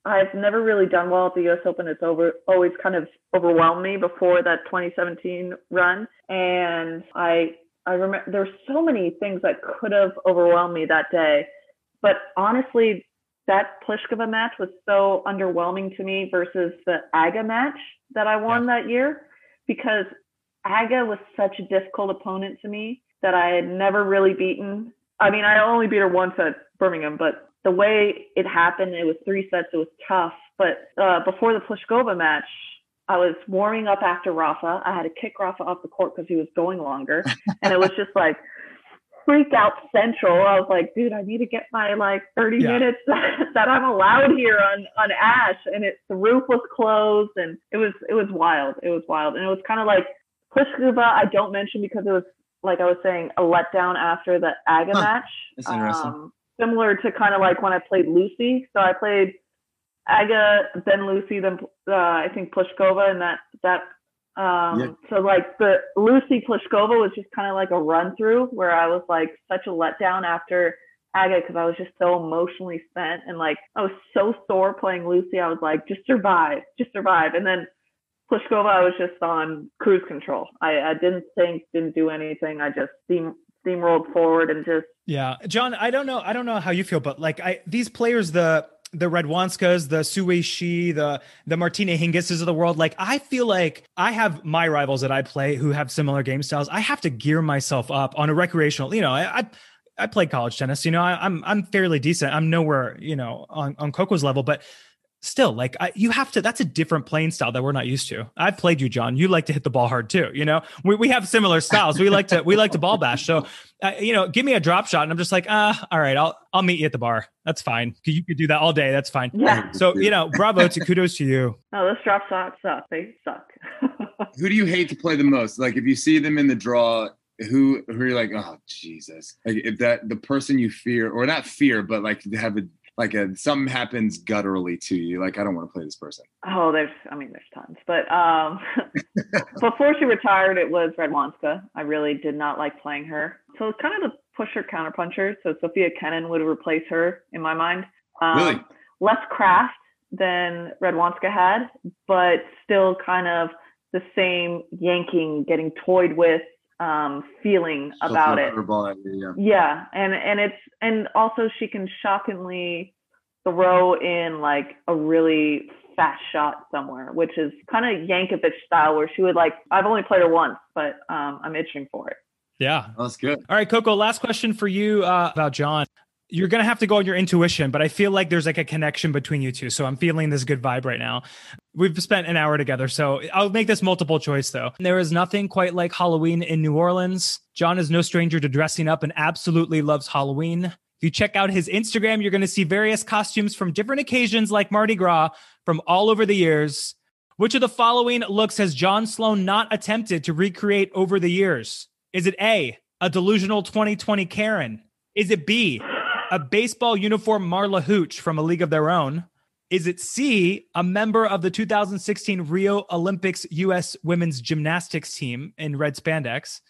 I've never really done well at the U.S. Open. It's over always kind of overwhelmed me before that 2017 run, and I I remember there were so many things that could have overwhelmed me that day, but honestly, that Pliskova match was so underwhelming to me versus the Aga match that I won yeah. that year because Aga was such a difficult opponent to me that I had never really beaten. I mean, I only beat her once at Birmingham, but the way it happened, it was three sets. It was tough. But uh, before the Pliskova match, I was warming up after Rafa. I had to kick Rafa off the court because he was going longer, *laughs* and it was just like freak out central. I was like, dude, I need to get my like 30 yeah. minutes *laughs* that I'm allowed here on on Ash, and it the roof was closed, and it was it was wild. It was wild, and it was kind of like Pliskova. I don't mention because it was like I was saying a letdown after the Aga huh. match. That's interesting. Um, similar to kind of like when I played Lucy. So I played Aga, then Lucy, then uh, I think Pliskova, and that that. Um, yeah. So like the Lucy Pliskova was just kind of like a run through where I was like such a letdown after Aga because I was just so emotionally spent and like I was so sore playing Lucy. I was like, just survive, just survive. And then Pliskova, I was just on cruise control. I, I didn't think, didn't do anything. I just steam steamrolled forward and just Yeah, John, I don't know. I don't know how you feel, but like I these players, the the Radwanskas, the Sue Shi, the the Martina Hingises of the world, like I feel like I have my rivals that I play who have similar game styles. I have to gear myself up on a recreational. You know, I I, I played college tennis. You know, I, I'm I'm fairly decent. I'm nowhere you know on on Coco's level, but still like I, you have to that's a different playing style that we're not used to. I've played you john. You like to hit the ball hard too you know? We, we have similar styles. We like to we like to ball bash. So uh, you know give me a drop shot and i'm just like ah all right i'll i'll meet you at the bar. That's fine. You could do that all day. That's fine. Yeah. so you know bravo to kudos to you. No *laughs* those drop shots suck. They suck. *laughs* Who do you hate to play the most? Like if you see them in the draw who who are you like oh jesus. Like if that the person you fear or not fear but like to have a like a something happens gutturally to you like i don't want to play this person. Oh there's i mean there's tons but um *laughs* before she retired it was red Radwanska i really did not like playing her. So it's kind of the pusher counterpuncher so Sofia Kenin would replace her in my mind. Um, really? less craft than red Radwanska had but still kind of the same yanking getting toyed with um, feeling Still about it. yeah. yeah, and and it's and also she can shockingly throw in like a really fast shot somewhere, which is kind of Jankovic style, where she would like. I've only played her once, but um, I'm itching for it. Yeah, that's good. All right, Coco. Last question for you uh, about John you're going to have to go on your intuition, but I feel like there's like a connection between you two. So I'm feeling this good vibe right now. We've spent an hour together. So I'll make this multiple choice though. There is nothing quite like Halloween in New Orleans. John is no stranger to dressing up and absolutely loves Halloween. If you check out his Instagram, you're going to see various costumes from different occasions like Mardi Gras from all over the years. Which of the following looks has John Sloan not attempted to recreate over the years? Is it A, a delusional 2020 Karen? Is it B, a baseball uniform Marla Hooch from A League of Their Own? Is it C, a member of the 2016 Rio Olympics U.S. women's gymnastics team in red spandex?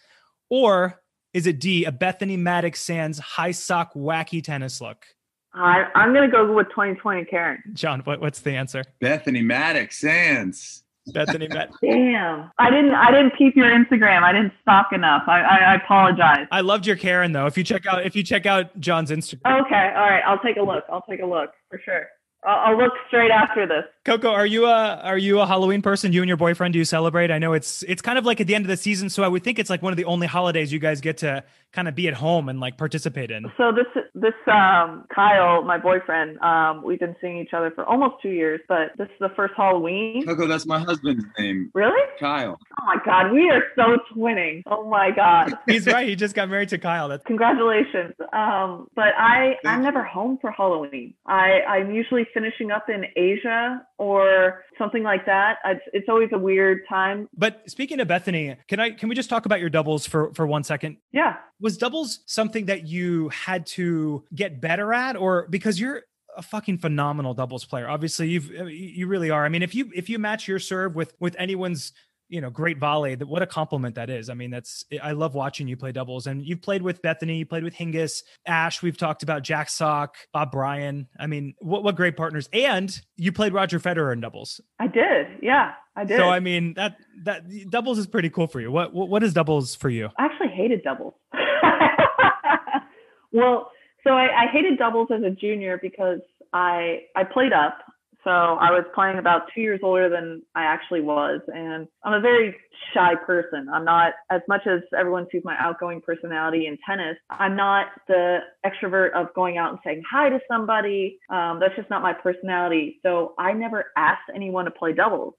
Or is it D, a Bethanie Mattek-Sands high sock wacky tennis look? I, I'm going to go with 2020 Karen. John, what, what's the answer? Bethanie Mattek-Sands. Bethanie met. *laughs* Damn, I didn't. I didn't keep your Instagram. I didn't stalk enough. I, I, I apologize. I loved your Karen though. If you check out, if you check out John's Instagram. Okay, all right. I'll take a look. I'll take a look for sure. I'll, I'll look straight after this. Coco, are you a are you a Halloween person? You and your boyfriend do you celebrate? I know it's it's kind of like at the end of the season, so I would think it's like one of the only holidays you guys get to kind of be at home and like participate in. So this this um Kyle, my boyfriend, um, we've been seeing each other for almost two years, but this is the first Halloween. Coco, that's my husband's name. Really? Kyle. Oh my God, we are so twinning. Oh my God. *laughs* He's right. He just got married to Kyle. That's congratulations. Um, but I Thank I'm you. never home for Halloween. I I'm usually finishing up in Asia or something like that. It's, it's always a weird time. But speaking of Bethanie, can I can we just talk about your doubles for for one second? Yeah. Was doubles something that you had to get better at, or because you're a fucking phenomenal doubles player. Obviously, you've you really are. I mean, if you if you match your serve with with anyone's you know, great volley. What a compliment that is. I mean, that's I love watching you play doubles. And you've played with Bethanie, you played with Hingis, Ash. We've talked about Jack Sock, Bob Bryan. I mean, what what great partners. And you played Roger Federer in doubles. I did. Yeah, I did. So I mean, that that doubles is pretty cool for you. What what, what is doubles for you? I actually hated doubles. *laughs* well, so I, I hated doubles as a junior because I I played up so I was playing about two years older than I actually was. And I'm a very shy person. I'm not, as much as everyone sees my outgoing personality in tennis, I'm not the extrovert of going out and saying hi to somebody. Um, that's just not my personality. So I never asked anyone to play doubles.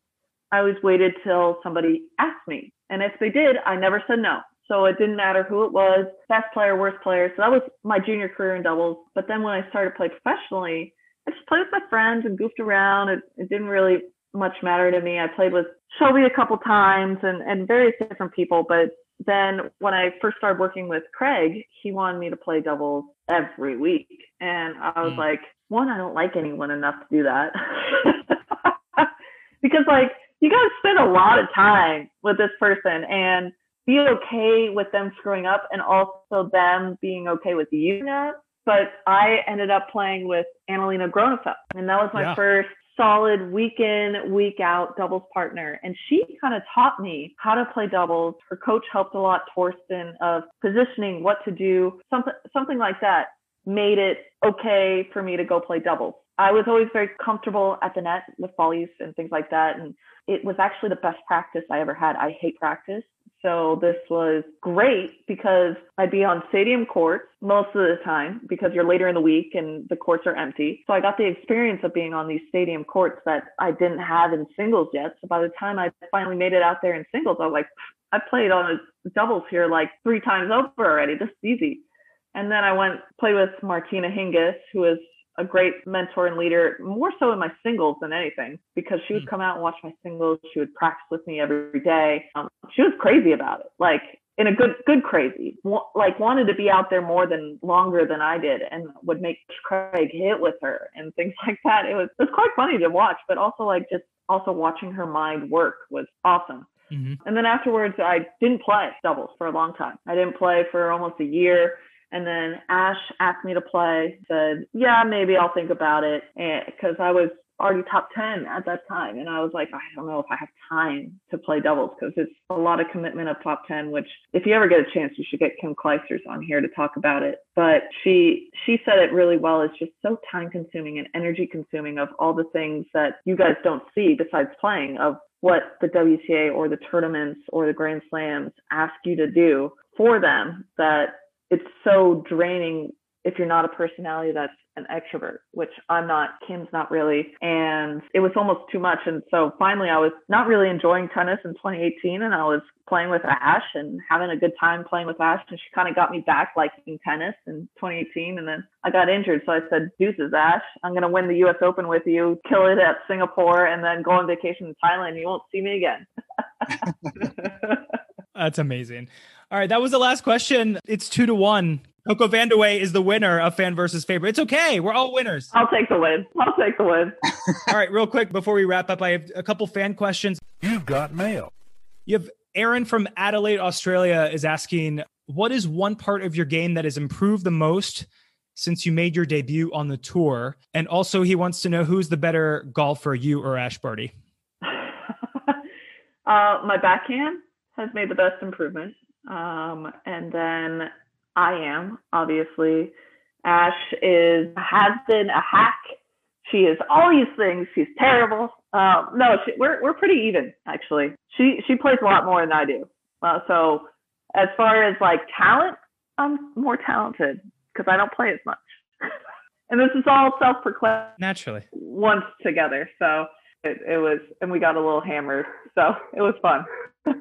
I always waited till somebody asked me. And if they did, I never said no. So it didn't matter who it was, best player, worst player. So that was my junior career in doubles. But then when I started to play professionally, I just played with my friends and goofed around. It, it didn't really much matter to me. I played with Shelby a couple times and, and various different people. But then when I first started working with Craig, he wanted me to play doubles every week. And I was mm. like, one, I don't like anyone enough to do that. *laughs* because like you gotta spend a lot of time with this person and be okay with them screwing up and also them being okay with you not but I ended up playing with Annalena Grönefeld, and that was my yeah. first solid week in, week out doubles partner. And she kind of taught me how to play doubles. Her coach helped a lot, Torsten, of positioning, what to do, something, something like that made it okay for me to go play doubles. I was always very comfortable at the net with volleys and things like that. And it was actually the best practice I ever had. I hate practice. So this was great because I'd be on stadium courts most of the time because you're later in the week and the courts are empty. So I got the experience of being on these stadium courts that I didn't have in singles yet. So by the time I finally made it out there in singles, I was like, I played on doubles here like three times over already. This is easy. And then I went play with Martina Hingis, who is a great mentor and leader, more so in my singles than anything, because she would hmm. come out and watch my singles. She would practice with me every day. Um, she was crazy about it, like in a good, good crazy. Like wanted to be out there more than longer than I did, and would make Craig hit with her and things *laughs* like that. It was it was quite funny to watch, but also like just also watching her mind work was awesome. Mm-hmm. And then afterwards, I didn't play doubles for a long time. I didn't play for almost a year. And then Ash asked me to play, said, yeah, maybe I'll think about it. Because I was already top 10 at that time. And I was like, I don't know if I have time to play doubles because it's a lot of commitment of top 10, which if you ever get a chance, you should get Kim Clijsters on here to talk about it. But she, she said it really well. It's just so time consuming and energy consuming of all the things that you guys don't see besides playing of what the WTA or the tournaments or the Grand Slams ask you to do for them that it's so draining if you're not a personality that's an extrovert, which I'm not, Kim's not really. And it was almost too much. And so finally, I was not really enjoying tennis in 2018. And I was playing with Ash and having a good time playing with Ash. And she kind of got me back liking tennis in 2018. And then I got injured. So I said, deuces, Ash, I'm going to win the US Open with you, kill it at Singapore, and then go on vacation in Thailand. You won't see me again. *laughs* That's amazing. All right, that was the last question. It's two to one. Coco Vandeweghe is the winner of fan versus favorite. It's okay. We're all winners. I'll take the win. I'll take the win. all right, real quick before we wrap up, I have a couple fan questions. You've got mail. You have Aaron from Adelaide, Australia is asking, what is one part of your game that has improved the most since you made your debut on the tour? And also he wants to know who's the better golfer, you or Ash Barty? *laughs* uh, my backhand has made the best improvement. Um, and then I am obviously. Ash is has been a hack. She is all these things. She's terrible. Uh, no, she, we're we're pretty even actually. She she plays a lot more than I do. Uh, so as far as like talent, I'm more talented because I don't play as much. *laughs* and this is all self-proclaimed. Naturally. Once together, so it, it was, and we got a little hammered, so it was fun. *laughs*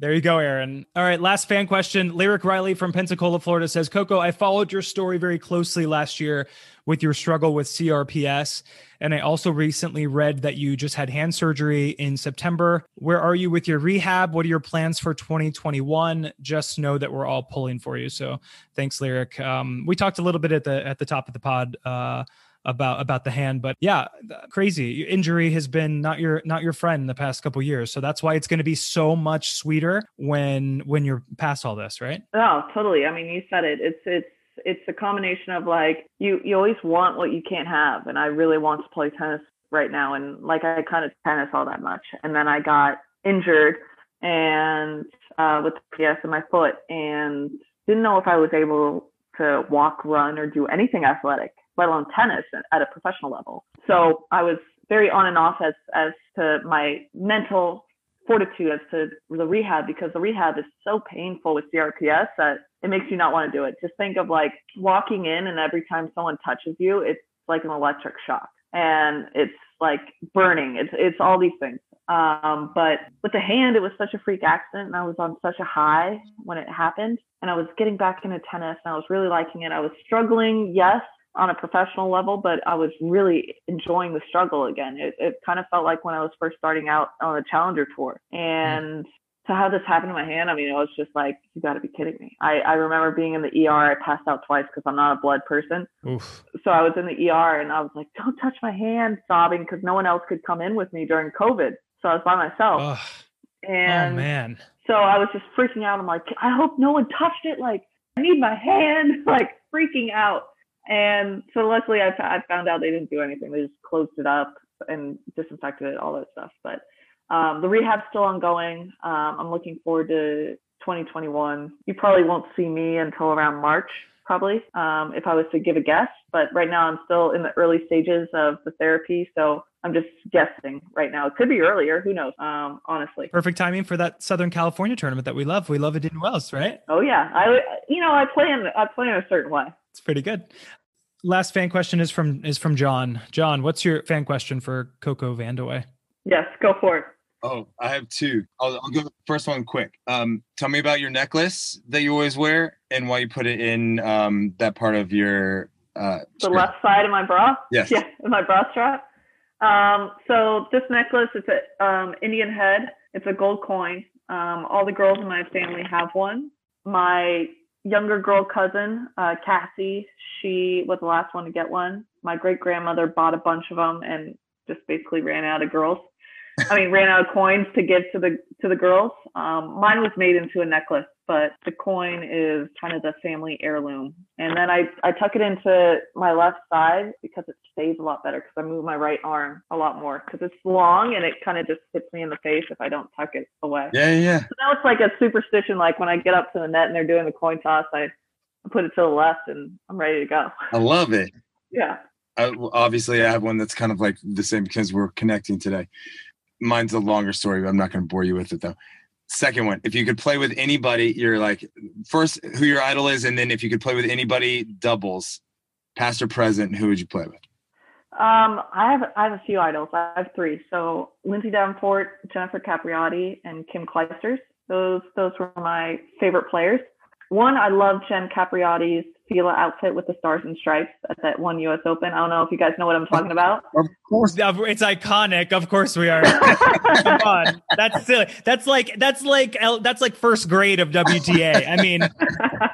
There you go, Aaron. All right, last fan question. Lyric Riley from Pensacola, Florida says, Coco, I followed your story very closely last year with your struggle with CRPS. And I also recently read that you just had hand surgery in September. Where are you with your rehab? What are your plans for 2021? Just know that we're all pulling for you. So thanks, Lyric. Um, we talked a little bit at the at the top of the pod uh, about about the hand but yeah crazy. Injury has been not your not your friend in the past couple years. So that's why it's going to be so much sweeter when when you're past all this right? Oh totally. I mean you said it. It's it's it's a combination of like you you always want what you can't have and i really want to play tennis right now and like i kind of tennis all that much. And then i got injured and uh with the ps in my foot and didn't know if i was able to walk run or do anything athletic let alone tennis at a professional level. So I was very on and off as as to my mental fortitude as to the rehab because the rehab is so painful with CRPS that it makes you not want to do it. Just think of like walking in and every time someone touches you, it's like an electric shock and it's like burning. It's it's all these things. Um, but with the hand, it was such a freak accident, and I was on such a high when it happened. And I was getting back into tennis, and I was really liking it. I was struggling, yes, on a professional level, but I was really enjoying the struggle again. It, it kind of felt like when I was first starting out on the Challenger Tour. And to have this happen to my hand, I mean, it was just like, you got to be kidding me. I, I remember being in the ER. I passed out twice because I'm not a blood person. Oof. So I was in the ER and I was like, don't touch my hand, sobbing because no one else could come in with me during COVID. So I was by myself. Ugh. Oh, and oh, man. So I was just freaking out. I'm like, I hope no one touched it. Like, I need my hand, *laughs* like freaking out. And so luckily I, I found out they didn't do anything. They just closed it up. and disinfected it, all that stuff. But um, the rehab's still ongoing. Um, I'm looking forward to 2021. You probably won't see me until around March, probably, um, if I was to give a guess. But right now, I'm still in the early stages of the therapy, so I'm just guessing right now. It could be earlier. Who knows? Um, honestly. Perfect timing for that Southern California tournament that we love. We love it in Wells, right? Oh yeah, I you know I plan I plan in a certain way. It's pretty good. Last fan question is from is from John. John, what's your fan question for Coco Vandeweghe? Yes, go for it. Oh, I have two. I'll, I'll go first one quick. Um, tell me about your necklace that you always wear and why you put it in um, that part of your. Uh, the skirt. left side of my bra. Yes. Yeah, in my bra strap. Um, so this necklace it's an um, Indian head. It's a gold coin. Um, all the girls in my family have one. My younger girl cousin, uh, Cassie, she was the last one to get one. My great grandmother bought a bunch of them and just basically ran out of girls. I mean, ran out of coins to give to the to the girls. Um, mine was made into a necklace, but the coin is kind of the family heirloom. And then I I tuck it into my left side because it stays a lot better because I move my right arm a lot more because it's long and it kind of just hits me in the face if I don't tuck it away. Yeah, yeah. So now it's like a superstition. Like when I get up to the net and they're doing the coin toss, I put it to the left and I'm ready to go. I love it. Yeah. I, obviously, I have one that's kind of like the same because we're connecting today mine's a longer story. but I'm not going to bore you with it though. Second one, if you could play with anybody, you're like first who your idol is, and then if you could play with anybody, doubles, past or present, who would you play with? Um, I have I have a few idols. I have three. So Lindsay Davenport, Jennifer Capriati, and Kim Clijsters. Those those were my favorite players. One, I love Jen Capriati's Fila outfit with the stars and stripes at that one U.S. Open. I don't know if you guys know what I'm talking about. Of course, it's iconic. Of course, we are. *laughs* Come on, that's silly. That's like that's like that's like first grade of WTA. I mean,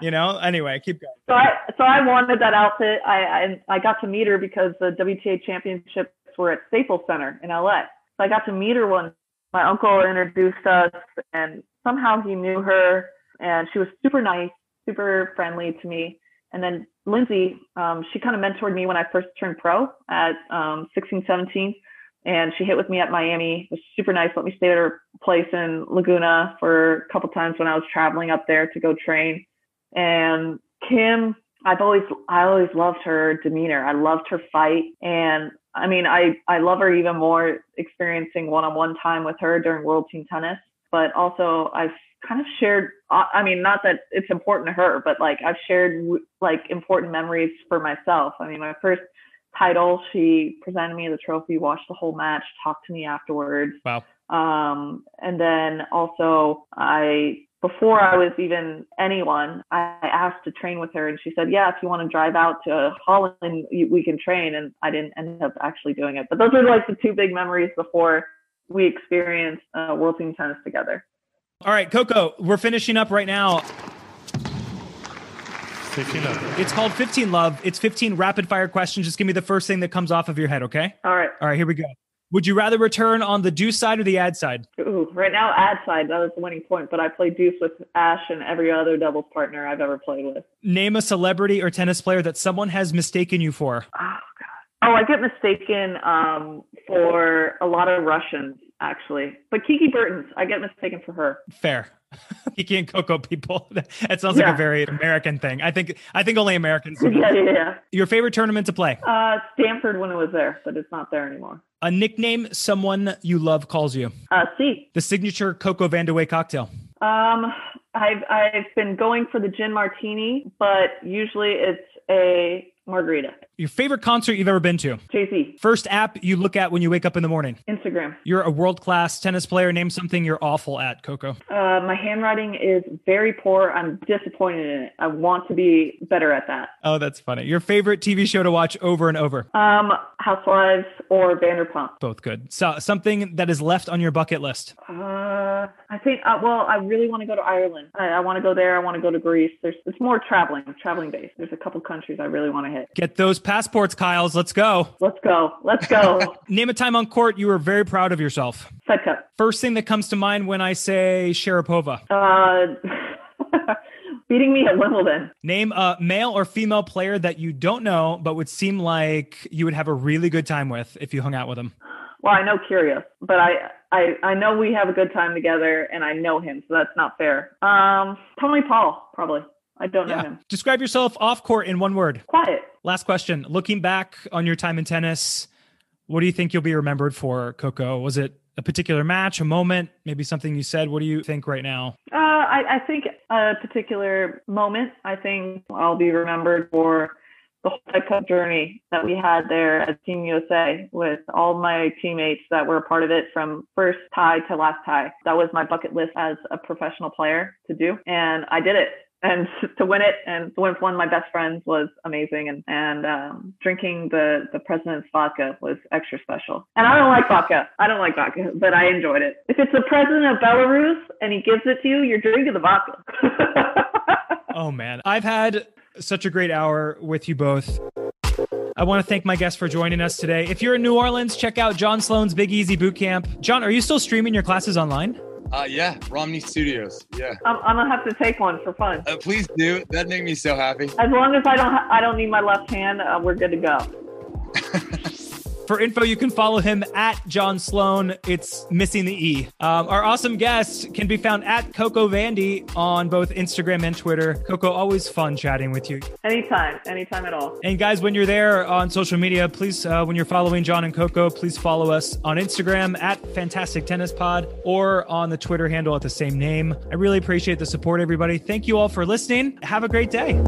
you know. Anyway, keep going. So I so I wanted that outfit. I I, I got to meet her because the WTA championships were at Staples Center in LA. So I got to meet her when my uncle introduced us, and somehow he knew her, and she was super nice, super friendly to me and then Lindsay, um, she kind of mentored me when I first turned pro at um, 16, 17. And she hit with me at Miami. It was super nice. Let me stay at her place in Laguna for a couple times when I was traveling up there to go train. And Kim, I've always, I always loved her demeanor. I loved her fight. And I mean, I, I love her even more experiencing one-on-one time with her during World Team Tennis. But also, I've kind of shared i mean not that it's important to her but like i've shared like important memories for myself. I mean my first title she presented me the trophy watched the whole match talked to me afterwards. Wow. Um and then also i before i was even anyone i asked to train with her and she said yeah if you want to drive out to holland we can train. And i didn't end up actually doing it. But those are like the two big memories before we experienced uh, world team tennis together all right, Coco, we're finishing up right now. 15 love. It's called 15 Love. It's 15 rapid fire questions. Just give me the first thing that comes off of your head, okay? All right. All right, here we go. Would you rather return on the deuce side or the ad side? Ooh, right now, ad side. That was the winning point, but I play deuce with Ash and every other doubles partner I've ever played with. Name a celebrity or tennis player that someone has mistaken you for. God. Oh, I get mistaken um, for a lot of Russians actually. But Kiki Bertens, I get mistaken for her. Fair. *laughs* Kiki and Coco people. *laughs* That sounds like a very American thing. I think I think only Americans. *laughs* yeah, yeah, yeah. Your favorite tournament to play? Uh, Stanford when it was there, but it's not there anymore. A nickname someone you love calls you. Uh, C. The signature Coco Vandeweghe cocktail. Um, I've I've been going for the gin martini, but usually it's a margarita. Your favorite concert you've ever been to? Jay Z. First app you look at when you wake up in the morning? Instagram. You're a world class tennis player. Name something you're awful at, Coco. Uh, my handwriting is very poor. I'm disappointed in it. I want to be better at that. Oh, that's funny. Your favorite TV show to watch over and over? Um, Housewives or Vanderpump. Both good. So something that is left on your bucket list? Uh, I think. Uh, well, I really want to go to Ireland. I, I want to go there. I want to go to Greece. There's it's more traveling, traveling based. There's a couple countries I really want to hit. Get those passports, Kyles. Let's go. Let's go. Let's go. *laughs* Name a time on court you were very proud of yourself. Fed Cup. First thing that comes to mind when I say Sharapova. Uh, *laughs* beating me at Wimbledon. Name a male or female player that you don't know, but would seem like you would have a really good time with if you hung out with them. Well, I know Kyrgios, but I, I I know we have a good time together, and I know him, so that's not fair. Um, Tommy Paul, probably. I don't know him. Describe yourself off court in one word. Quiet. Last question. Looking back on your time in tennis, what do you think you'll be remembered for, Coco? Was it a particular match, a moment, maybe something you said? What do you think right now? Uh, I, I think a particular moment. I think I'll be remembered for the whole of journey that we had there at Team USA with all my teammates that were a part of it from first tie to last tie. That was my bucket list as a professional player to do. And I did it and to win it and to win one of my best friends was amazing and and um, drinking the the president's vodka was extra special and i don't like vodka i don't like vodka but i enjoyed it if it's the president of belarus and he gives it to you you're drinking the vodka *laughs* oh man i've had such a great hour with you both I want to thank my guests for joining us today. If you're in New Orleans, check out John Sloane's Big Easy Bootcamp. John, are you still streaming your classes online? Uh, yeah, Romney Studios. Yeah. I'm, I'm gonna have to take one for fun. Uh, please do. That'd make me so happy. As long as I don't, ha- I don't need my left hand, uh, we're good to go. *laughs* For info, you can follow him at John Sloane. It's missing the E. Um, our awesome guest can be found at Coco Vandy on both Instagram and Twitter. Coco, always fun chatting with you. Anytime, anytime at all. And guys, when you're there on social media, please, uh, when you're following John and Coco, please follow us on Instagram at Fantastic Tennis Pod or on the Twitter handle at the same name. I really appreciate the support, everybody. Thank you all for listening. Have a great day.